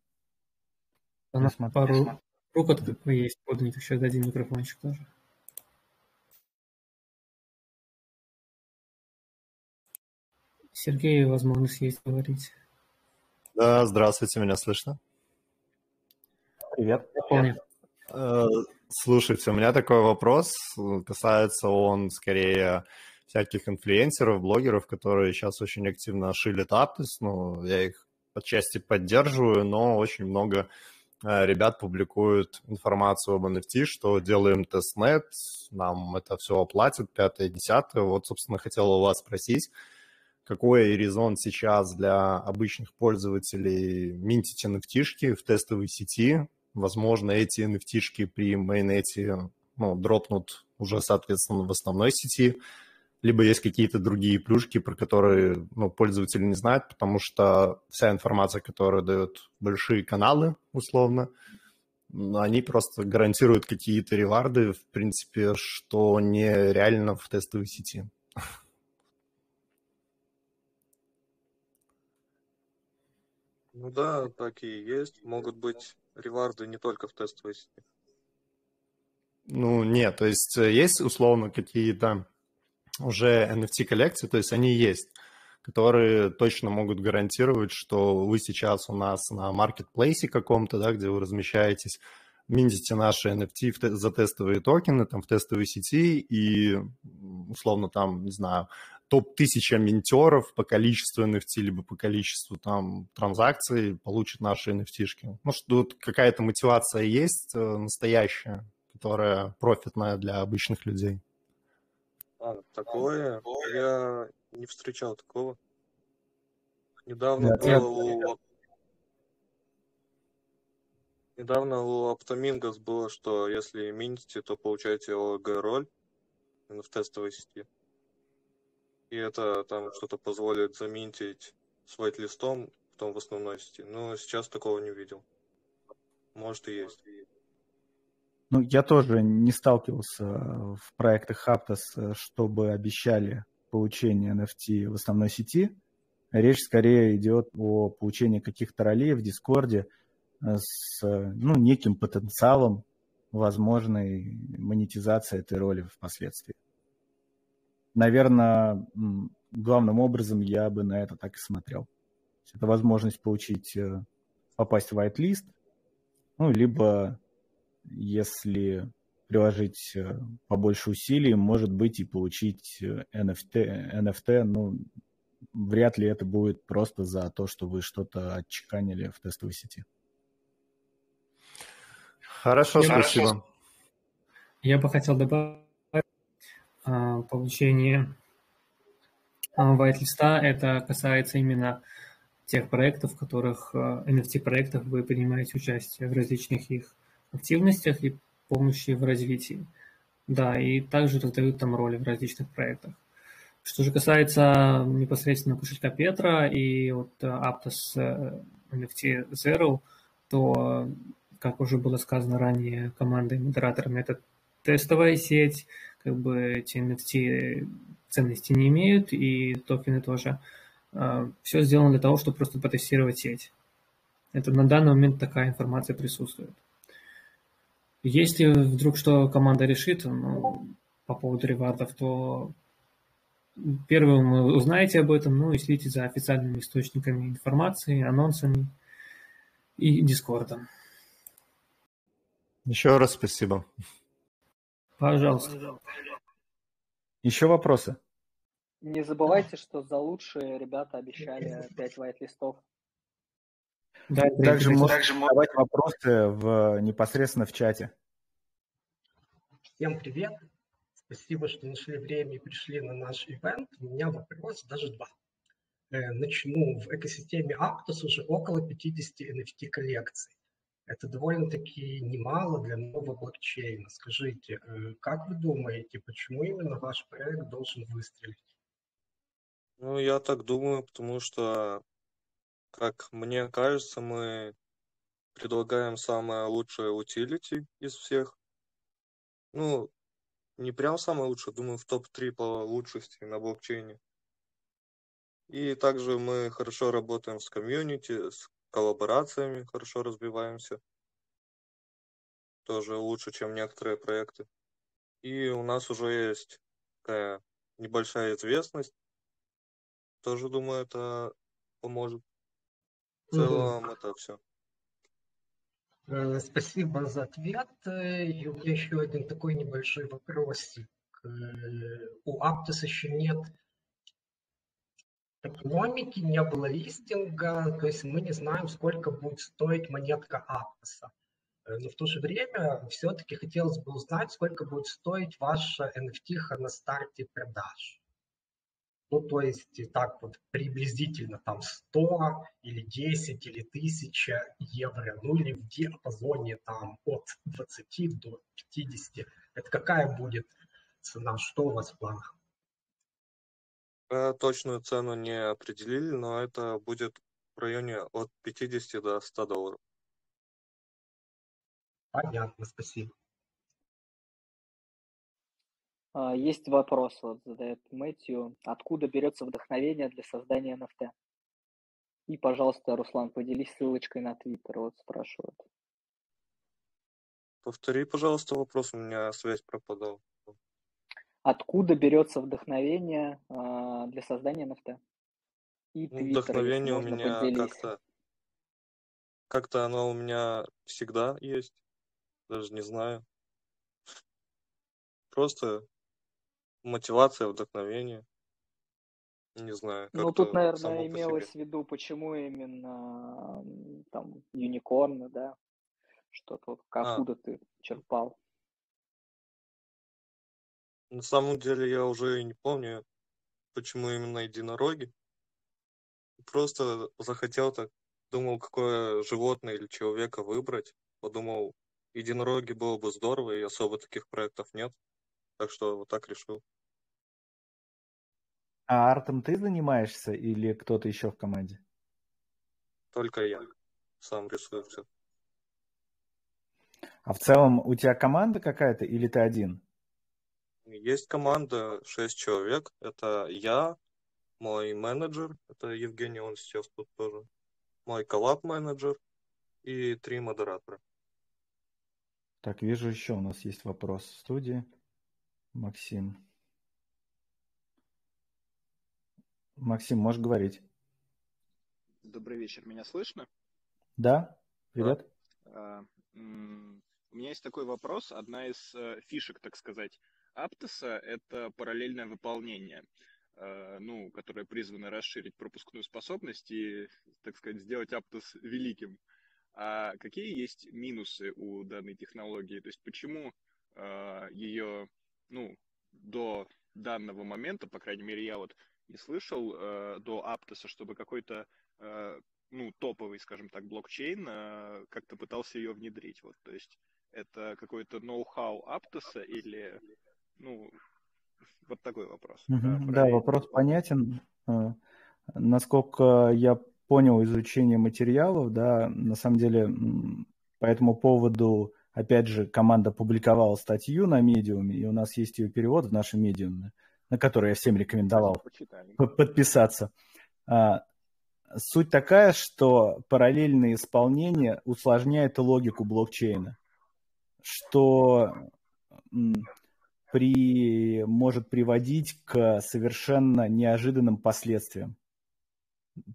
У нас пару рук есть поднять. Сейчас дадим микрофончик тоже. Сергей, возможность есть говорить. Да, здравствуйте, меня слышно? Привет. Привет. Э, слушайте, у меня такой вопрос. Касается он скорее всяких инфлюенсеров, блогеров, которые сейчас очень активно шилят Aptos. Ну, я их отчасти поддерживаю, но очень много э, ребят публикуют информацию об NFT, что делаем testnet, нам это все оплатят, пятое, десятое. Вот, собственно, хотел у вас спросить, какой резон сейчас для обычных пользователей минтить NFT в тестовой сети, Возможно, эти NFT при mainnet е ну, дропнут уже, соответственно, в основной сети, либо есть какие-то другие плюшки, про которые ну, пользователь не знают, потому что вся информация, которую дают большие каналы, условно, они просто гарантируют какие-то реварды, в принципе, что нереально в тестовой сети. Ну да, так и есть. Могут быть реварды не только в тестовой сети. Ну, нет, то есть э, есть условно какие-то уже NFT-коллекции, то есть они есть, которые точно могут гарантировать, что вы сейчас у нас на маркетплейсе каком-то, да, где вы размещаетесь, минтите наши NFT в за тестовые токены, там, в тестовой сети, и условно там, не знаю, топ-1000 минтеров по количеству NFT, либо по количеству там транзакций получат наши NFT-шки. Ну, что тут какая-то мотивация есть э, настоящая, которая профитная для обычных людей. А, такое? Я не встречал такого. Недавно да, было у... Недавно у Оптомингос было, что если минтите, то получаете ОГ-роль в тестовой сети и это там что-то позволит заминтить с вайт-листом, потом в основной сети. Но сейчас такого не видел. Может и есть. Ну, я тоже не сталкивался в проектах Aptos, чтобы обещали получение NFT в основной сети. Речь скорее идет о получении каких-то ролей в Дискорде с ну, неким потенциалом возможной монетизации этой роли впоследствии наверное, главным образом я бы на это так и смотрел. Это возможность получить, э, попасть в whitelist, ну, либо, если приложить э, побольше усилий, может быть, и получить NFT, э, NFT, ну, вряд ли это будет просто за то, что вы что-то отчеканили в тестовой сети. Хорошо, спасибо. Я бы хотел добавить а, получение white-листа. Это касается именно тех проектов, в которых NFT-проектах а, вы принимаете участие в различных их активностях и помощи в развитии. Да, и также раздают там роли в различных проектах. Что же касается непосредственно кошелька Петра и вот Aptos NFT Zero, то, как уже было сказано ранее командой модераторами, это тестовая сеть, как бы эти NFT ценности не имеют, и токены тоже. А, Все сделано для того, чтобы просто потестировать сеть. Это на данный момент такая информация присутствует. Если вдруг что команда решит ну, по поводу ревардов, то первым вы узнаете об этом, ну и следите за официальными источниками информации, анонсами и Дискордом. Еще раз спасибо. Пожалуйста. Еще вопросы? Не забывайте, что за лучшие ребята обещали 5 вайт-листов. Да, также можно задавать вопросы в, непосредственно в чате. Всем привет. Спасибо, что нашли время и пришли на наш ивент. У меня вопрос, даже два. Э, начну. В экосистеме Aptos уже около 50 NFT коллекций. Это довольно-таки немало для нового блокчейна. Скажите, э, как вы думаете, почему именно ваш проект должен выстрелить? Ну, я так думаю, потому что, как мне кажется, мы предлагаем самое лучшее утилити из всех. Ну, не прям самое лучшее, думаю, в топ-3 по лучшести на блокчейне. И также мы хорошо работаем с комьюнити, с коллаборациями хорошо развиваемся. Тоже лучше, чем некоторые проекты. И у нас уже есть такая небольшая известность. Тоже думаю, это поможет. В целом угу. это все. Э, спасибо за ответ. И у меня еще один такой небольшой вопросик. Э, у Aptos еще нет экономики, не было листинга, то есть мы не знаем, сколько будет стоить монетка Аптоса. Э, но в то же время все-таки хотелось бы узнать, сколько будет стоить ваша NFT на старте продаж. Ну, то есть так вот приблизительно там 100 или 10 или 1000 евро, ну или в диапазоне там от 20 до 50. Это какая будет цена, что у вас в планах? Э, точную цену не определили, но это будет в районе от 50 до 100 долларов. Понятно, спасибо. А, есть вопрос, вот задает Мэтью. Откуда берется вдохновение для создания NFT? И, пожалуйста, Руслан, поделись ссылочкой на Твиттер, вот спрашивают. Повтори, пожалуйста, вопрос, у меня связь пропадала. Откуда берется вдохновение э, для создания NFT? И ну, вдохновение у меня как-то как-то оно у меня всегда есть, даже не знаю. Просто мотивация, вдохновение. Не знаю. Ну, тут, наверное, имелось в виду, почему именно там юникорны, да? Что тут, а. откуда а. ты черпал? На самом деле я уже и не помню, почему именно единороги. Просто захотел так, думал, какое животное или человека выбрать. Подумал, единороги было бы здорово, и особо таких проектов нет. Так что вот так решил. А артом ты занимаешься или кто-то еще в команде? Только я. Сам рисую все. А в целом у тебя команда какая-то или ты один? Есть команда, шесть человек. Это я, мой менеджер, это Евгений, он сейчас тут тоже, мой коллаб-менеджер и три модератора. Так, вижу еще у нас есть вопрос в студии. Максим. Максим, можешь говорить? Добрый вечер, меня слышно? Да, привет. А, у меня есть такой вопрос. Одна из э, фишек, так сказать, Аптоса – это параллельное выполнение, э, ну, которое призвано расширить пропускную способность и, так сказать, сделать Аптос великим. А какие есть минусы у данной технологии? То есть почему э, ее, ну, до данного момента, по крайней мере, я вот не слышал э, до Аптоса, чтобы какой-то ну, топовый, скажем так, блокчейн как-то пытался ее внедрить. Вот, то есть это какой-то ноу-хау Аптоса или ну, вот такой вопрос. Угу, да, да, вопрос понятен. Э, насколько я понял изучение материалов, да, на самом деле по этому поводу, опять же, команда публиковала статью на медиуме, и у нас есть ее перевод в нашем медиуме, на который я всем рекомендовал подписаться. А, суть такая, что параллельное исполнение усложняет логику блокчейна, что при, может приводить к совершенно неожиданным последствиям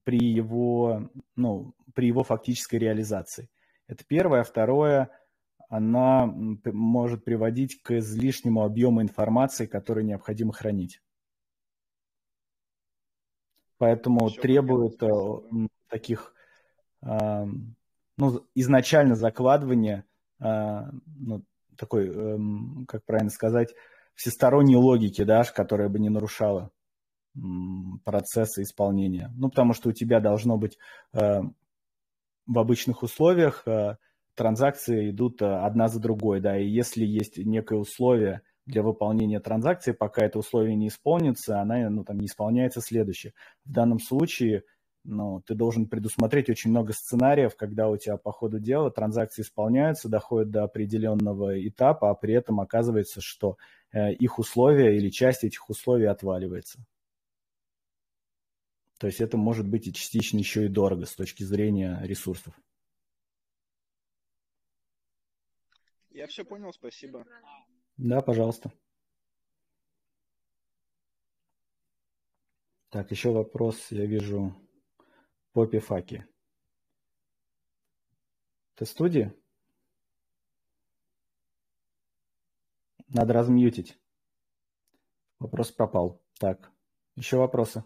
при его, ну, при его фактической реализации. Это первое. Второе, она может приводить к излишнему объему информации, который необходимо хранить. Поэтому Все требует. Э, таких, а, ну, изначально закладывания а, ну, такой, эм, как правильно сказать, всесторонней логики, да, которая бы не нарушала процесса исполнения. Ну, потому что у тебя должно быть э, в обычных условиях э, транзакции идут э, одна за другой, да, и если есть некое условие для выполнения транзакции, пока это условие не исполнится, она ну, там, не исполняется следующее. В данном случае ну, ты должен предусмотреть очень много сценариев, когда у тебя по ходу дела транзакции исполняются, доходят до определенного этапа, а при этом оказывается, что э, их условия или часть этих условий отваливается. То есть это может быть и частично еще и дорого с точки зрения ресурсов. Я все понял, спасибо. Да, пожалуйста. Так, еще вопрос, я вижу, Поппи Факи. Ты в студии? Надо размьютить. Вопрос пропал. Так, еще вопросы?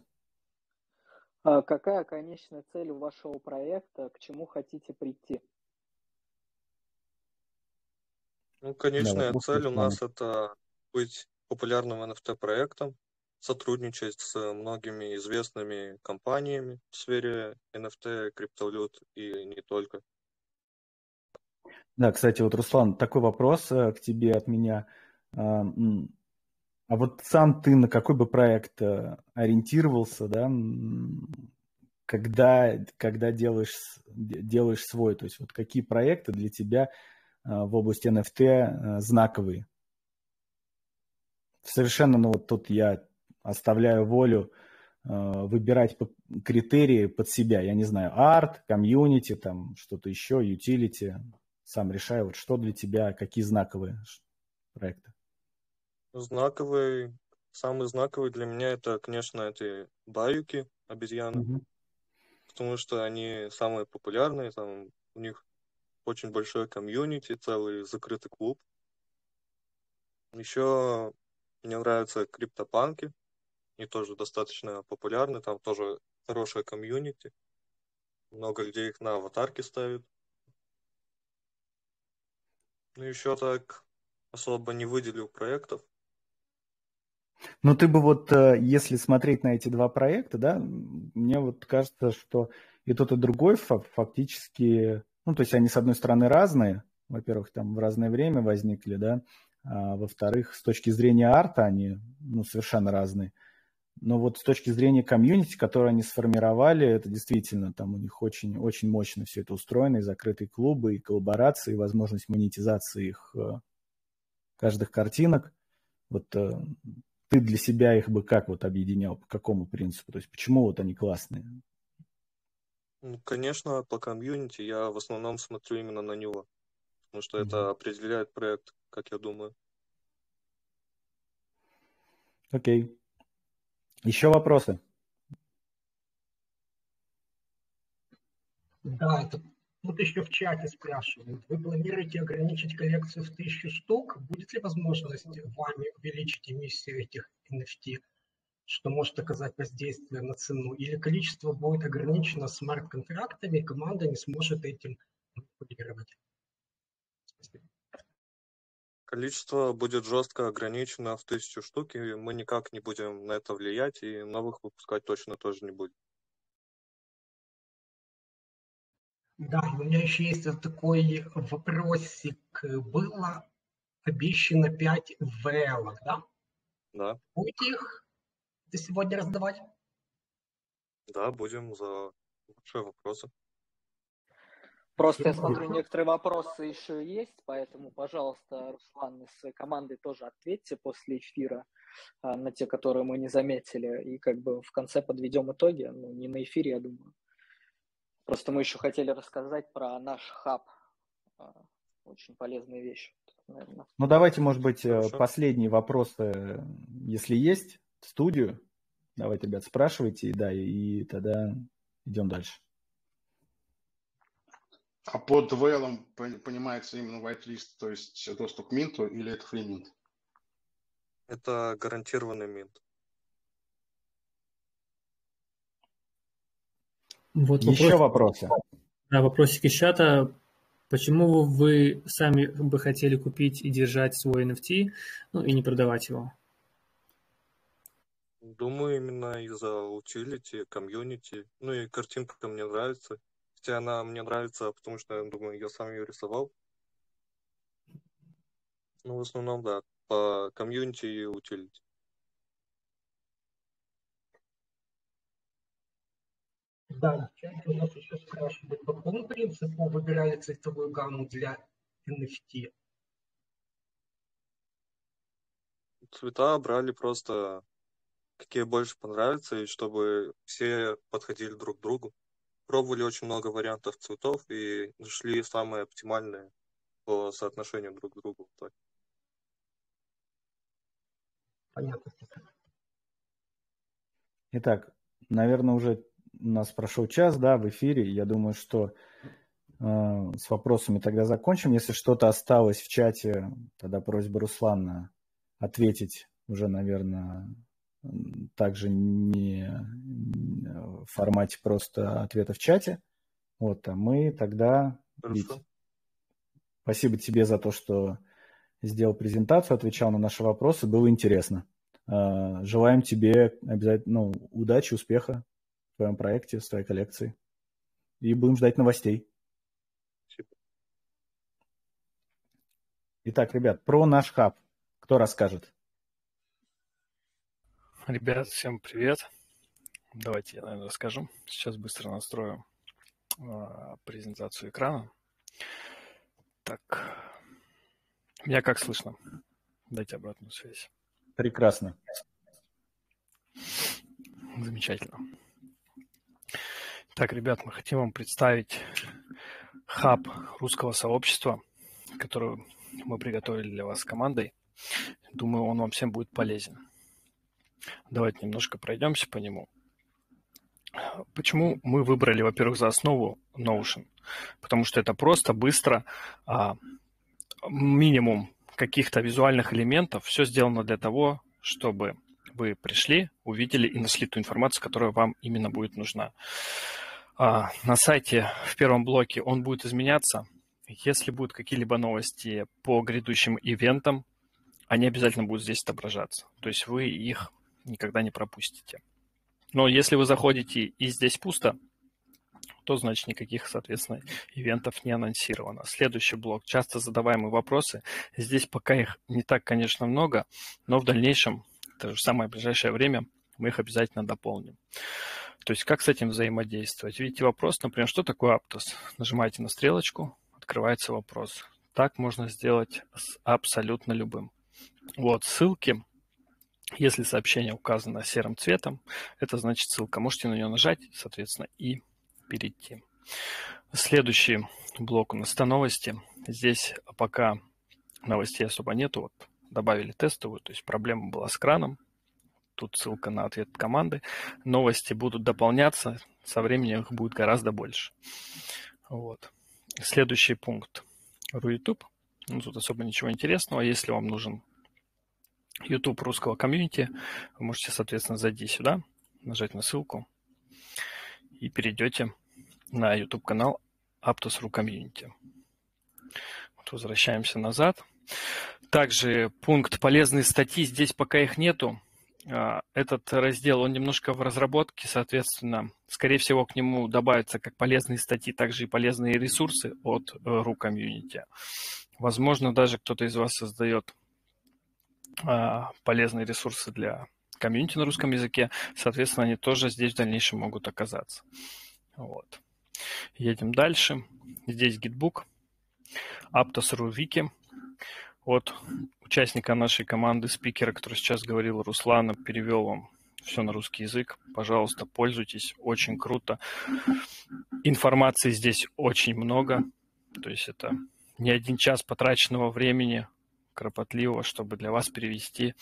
А какая конечная цель у вашего проекта? К чему хотите прийти? Ну, конечная да, цель у нас это быть популярным NFT-проектом, сотрудничать с многими известными компаниями в сфере NFT, криптовалют и не только. Да, кстати, вот, Руслан, такой вопрос э, к тебе от меня. А, а вот сам ты на какой бы проект э, ориентировался, да, когда, когда делаешь, делаешь свой? То есть вот какие проекты для тебя э, в области NFT знаковые? Совершенно, ну вот тут я оставляю волю выбирать критерии под себя. Я не знаю, арт, комьюнити, там что-то еще, utility. Сам решаю, вот что для тебя, какие знаковые проекты. Знаковый, самый знаковый для меня это, конечно, это баюки, обезьяны. Угу. Потому что они самые популярные, там у них очень большой комьюнити, целый закрытый клуб. Еще мне нравятся криптопанки. Они тоже достаточно популярны, там тоже хорошая комьюнити. Много людей их на аватарки ставят. Ну, еще так особо не выделил проектов. Ну, ты бы вот, э, если смотреть на эти два проекта, да, мне вот кажется, что и тот, и другой фактически, ну, то есть они, с одной стороны, разные, во-первых, там в разное время возникли, да, а, во-вторых, с точки зрения арта они ну, совершенно разные. Но вот с точки зрения комьюнити, которое они сформировали, это действительно там у них очень, очень мощно все это устроено, и закрытые клубы, и коллаборации, и возможность монетизации их э, каждых картинок. Вот э, ты для себя их бы как вот объединял, по какому принципу? То есть почему вот они классные? Ну, конечно, по комьюнити я в основном смотрю именно на него, потому что mm-hmm. это определяет проект как я думаю. Окей. Еще вопросы? Да, это вот еще в чате спрашивают. Вы планируете ограничить коллекцию в тысячу штук? Будет ли возможность вами увеличить эмиссию этих NFT, что может оказать воздействие на цену? Или количество будет ограничено смарт-контрактами, команда не сможет этим манипулировать? Спасибо. Количество будет жестко ограничено в тысячу штук, и мы никак не будем на это влиять, и новых выпускать точно тоже не будем. Да, у меня еще есть вот такой вопросик. Было обещано 5 ВЛ, да? Да. Будете их сегодня раздавать? Да, будем за большие вопросы. Просто я смотрю, некоторые вопросы еще есть, поэтому, пожалуйста, Руслан, из своей команды тоже ответьте после эфира а, на те, которые мы не заметили, и как бы в конце подведем итоги, ну, не на эфире, я думаю. Просто мы еще хотели рассказать про наш хаб. А, очень полезные вещи. Наверное. Ну, давайте, может быть, э, Хорошо. последние вопросы, если есть, в студию. Давайте, ребят, спрашивайте, да, и тогда идем дальше. А под VL понимается именно whitelist, то есть доступ к минту или это фриминт? Это гарантированный минт. Вот Еще вопросы? Да, вопросик из чата. Почему вы сами бы хотели купить и держать свой NFT, ну и не продавать его? Думаю, именно из-за utility, комьюнити. Ну и картинка мне нравится. Хотя она мне нравится, потому что, я думаю, я сам ее рисовал. Ну, в основном, да, по комьюнити и utility. Да, в чате у нас еще спрашивают, по какому принципу выбирали цветовую гамму для NFT? Цвета брали просто какие больше понравятся, и чтобы все подходили друг к другу пробовали очень много вариантов цветов и нашли самые оптимальные по соотношению друг к другу. Понятно. Итак, наверное, уже у нас прошел час, да, в эфире. Я думаю, что э, с вопросами тогда закончим. Если что-то осталось в чате, тогда просьба Руслана ответить уже, наверное, также не в формате просто ответа в чате. Вот, а мы тогда... Вить, спасибо тебе за то, что сделал презентацию, отвечал на наши вопросы, было интересно. А, желаем тебе обязательно ну, удачи, успеха в твоем проекте, в твоей коллекции. И будем ждать новостей. Итак, ребят, про наш хаб. Кто расскажет? Ребят, всем привет. Давайте я, наверное, расскажу. Сейчас быстро настрою э, презентацию экрана. Так, меня как слышно? Дайте обратную связь. Прекрасно. Замечательно. Так, ребят, мы хотим вам представить хаб русского сообщества, который мы приготовили для вас с командой. Думаю, он вам всем будет полезен. Давайте немножко пройдемся по нему. Почему мы выбрали, во-первых, за основу Notion? Потому что это просто, быстро, а, минимум каких-то визуальных элементов. Все сделано для того, чтобы вы пришли, увидели и нашли ту информацию, которая вам именно будет нужна. А, на сайте в первом блоке он будет изменяться. Если будут какие-либо новости по грядущим ивентам, они обязательно будут здесь отображаться. То есть вы их никогда не пропустите. Но если вы заходите и здесь пусто, то значит никаких, соответственно, ивентов не анонсировано. Следующий блок. Часто задаваемые вопросы. Здесь пока их не так, конечно, много, но в дальнейшем, это же самое ближайшее время, мы их обязательно дополним. То есть как с этим взаимодействовать? Видите вопрос, например, что такое Aptos? Нажимаете на стрелочку, открывается вопрос. Так можно сделать с абсолютно любым. Вот ссылки если сообщение указано серым цветом, это значит ссылка. Можете на нее нажать, соответственно, и перейти. Следующий блок у нас это новости. Здесь пока новостей особо нету. Вот добавили тестовую, то есть проблема была с краном. Тут ссылка на ответ команды. Новости будут дополняться, со временем их будет гораздо больше. Вот. Следующий пункт. YouTube. Ну, тут особо ничего интересного. Если вам нужен YouTube русского комьюнити. Вы можете, соответственно, зайти сюда, нажать на ссылку и перейдете на YouTube канал Aptos.ru Community. Вот возвращаемся назад. Также пункт «Полезные статьи». Здесь пока их нету. А, этот раздел, он немножко в разработке, соответственно, скорее всего, к нему добавятся как полезные статьи, также и полезные ресурсы от RU э, Community. Возможно, даже кто-то из вас создает полезные ресурсы для комьюнити на русском языке, соответственно, они тоже здесь в дальнейшем могут оказаться. Вот. Едем дальше. Здесь гитбук, Aptos.ru Wiki. От участника нашей команды, спикера, который сейчас говорил, Руслана, перевел вам все на русский язык. Пожалуйста, пользуйтесь, очень круто. Информации здесь очень много, то есть это не один час потраченного времени кропотливо, чтобы для вас перевести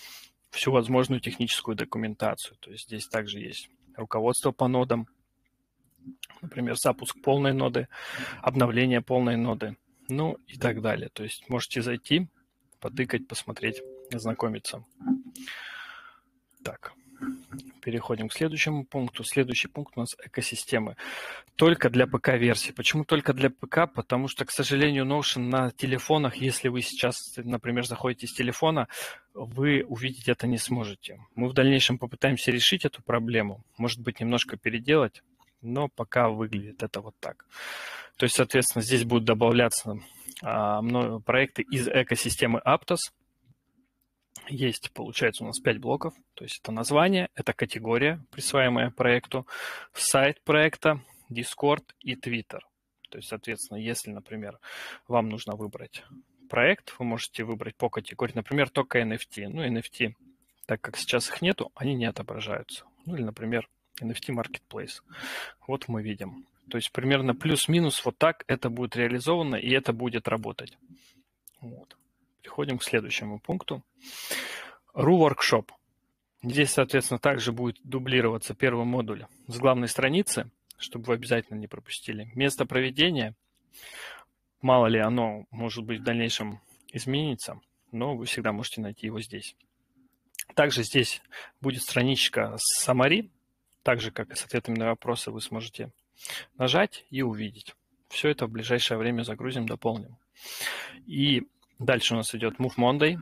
всю возможную техническую документацию. То есть здесь также есть руководство по нодам, например, запуск полной ноды, обновление полной ноды, ну и так далее. То есть можете зайти, потыкать, посмотреть, ознакомиться. Так. Переходим к следующему пункту. Следующий пункт у нас экосистемы. Только для ПК-версии. Почему только для ПК? Потому что, к сожалению, Notion на телефонах, если вы сейчас, например, заходите с телефона, вы увидеть это не сможете. Мы в дальнейшем попытаемся решить эту проблему. Может быть, немножко переделать, но пока выглядит это вот так. То есть, соответственно, здесь будут добавляться а, проекты из экосистемы Aptos – есть, получается, у нас 5 блоков. То есть это название, это категория, присваиваемая проекту, сайт проекта, Discord и Twitter. То есть, соответственно, если, например, вам нужно выбрать проект, вы можете выбрать по категории, например, только NFT. Ну, NFT, так как сейчас их нету, они не отображаются. Ну, или, например, NFT Marketplace. Вот мы видим. То есть примерно плюс-минус вот так это будет реализовано, и это будет работать. Вот. Переходим к следующему пункту. RU Workshop. Здесь, соответственно, также будет дублироваться первый модуль с главной страницы, чтобы вы обязательно не пропустили. Место проведения, мало ли оно, может быть, в дальнейшем изменится, но вы всегда можете найти его здесь. Также здесь будет страничка с Самари, так же, как и с ответами на вопросы вы сможете нажать и увидеть. Все это в ближайшее время загрузим, дополним. И Дальше у нас идет Move Monday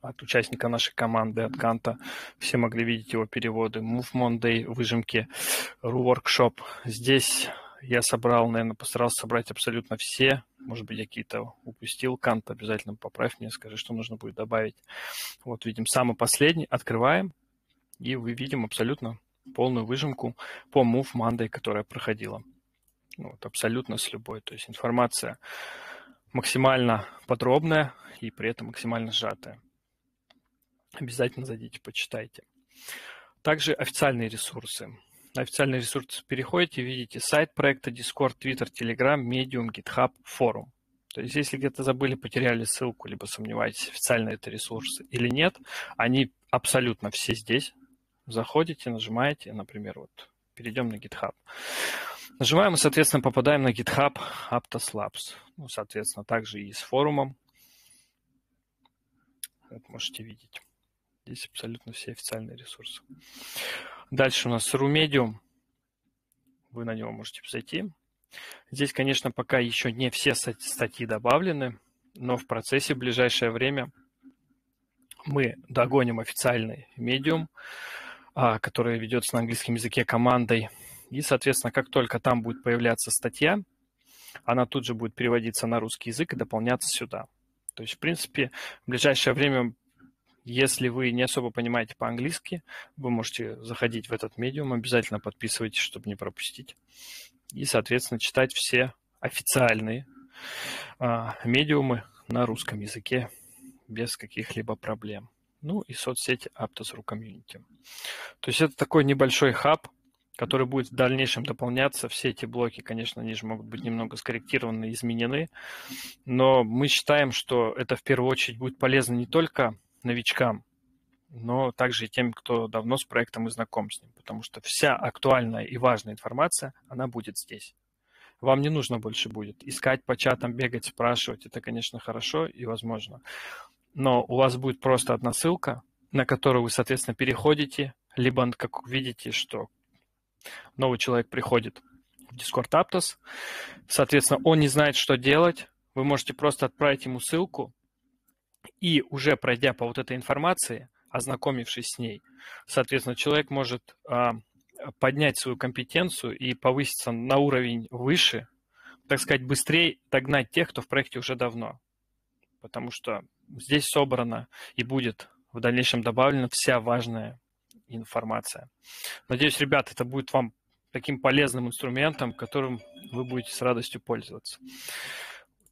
от участника нашей команды, от Канта. Все могли видеть его переводы. Move Monday, выжимки, Workshop. Здесь я собрал, наверное, постарался собрать абсолютно все. Может быть, я какие-то упустил. Кант, обязательно поправь мне, скажи, что нужно будет добавить. Вот видим самый последний. Открываем. И вы видим абсолютно полную выжимку по Move Monday, которая проходила. Вот, абсолютно с любой. То есть информация максимально подробная и при этом максимально сжатая. Обязательно зайдите, почитайте. Также официальные ресурсы. На официальные ресурсы переходите, видите сайт проекта, Discord, Twitter, Telegram, Medium, GitHub, форум. То есть если где-то забыли, потеряли ссылку, либо сомневаетесь, официально это ресурсы или нет, они абсолютно все здесь. Заходите, нажимаете, например, вот перейдем на GitHub. Нажимаем и, соответственно, попадаем на GitHub Aptos Labs. Ну, соответственно, также и с форумом. Вот можете видеть. Здесь абсолютно все официальные ресурсы. Дальше у нас RuMedium. Вы на него можете зайти. Здесь, конечно, пока еще не все статьи добавлены, но в процессе в ближайшее время мы догоним официальный медиум, а, который ведется на английском языке командой. И, соответственно, как только там будет появляться статья, она тут же будет переводиться на русский язык и дополняться сюда. То есть, в принципе, в ближайшее время, если вы не особо понимаете по-английски, вы можете заходить в этот медиум, обязательно подписывайтесь, чтобы не пропустить и, соответственно, читать все официальные а, медиумы на русском языке без каких-либо проблем. Ну и соцсети Aptos.ru Community. То есть это такой небольшой хаб, который будет в дальнейшем дополняться. Все эти блоки, конечно, они же могут быть немного скорректированы, изменены, но мы считаем, что это в первую очередь будет полезно не только новичкам, но также и тем, кто давно с проектом и знаком с ним, потому что вся актуальная и важная информация, она будет здесь. Вам не нужно больше будет искать по чатам, бегать, спрашивать. Это, конечно, хорошо и возможно. Но у вас будет просто одна ссылка, на которую вы, соответственно, переходите, либо, как видите, что новый человек приходит в Discord Aptos, соответственно, он не знает, что делать, вы можете просто отправить ему ссылку, и уже пройдя по вот этой информации, ознакомившись с ней. Соответственно, человек может а, поднять свою компетенцию и повыситься на уровень выше, так сказать, быстрее догнать тех, кто в проекте уже давно. Потому что здесь собрана и будет в дальнейшем добавлена вся важная информация. Надеюсь, ребят, это будет вам таким полезным инструментом, которым вы будете с радостью пользоваться.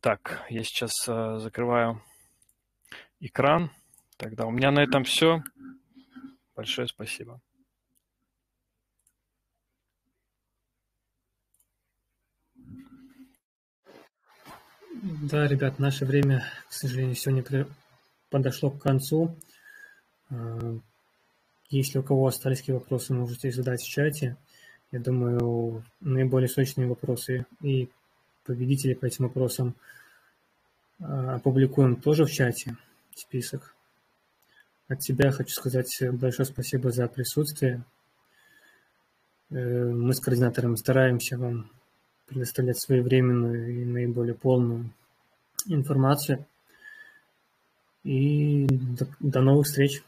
Так, я сейчас э, закрываю экран. Тогда у меня на этом все. Большое спасибо. Да, ребят, наше время, к сожалению, сегодня подошло к концу. Если у кого остались какие вопросы, можете задать в чате. Я думаю, наиболее сочные вопросы и победители по этим вопросам а, опубликуем тоже в чате, список. От себя хочу сказать большое спасибо за присутствие. Э, мы с координатором стараемся вам предоставлять своевременную и наиболее полную информацию. И до, до новых встреч!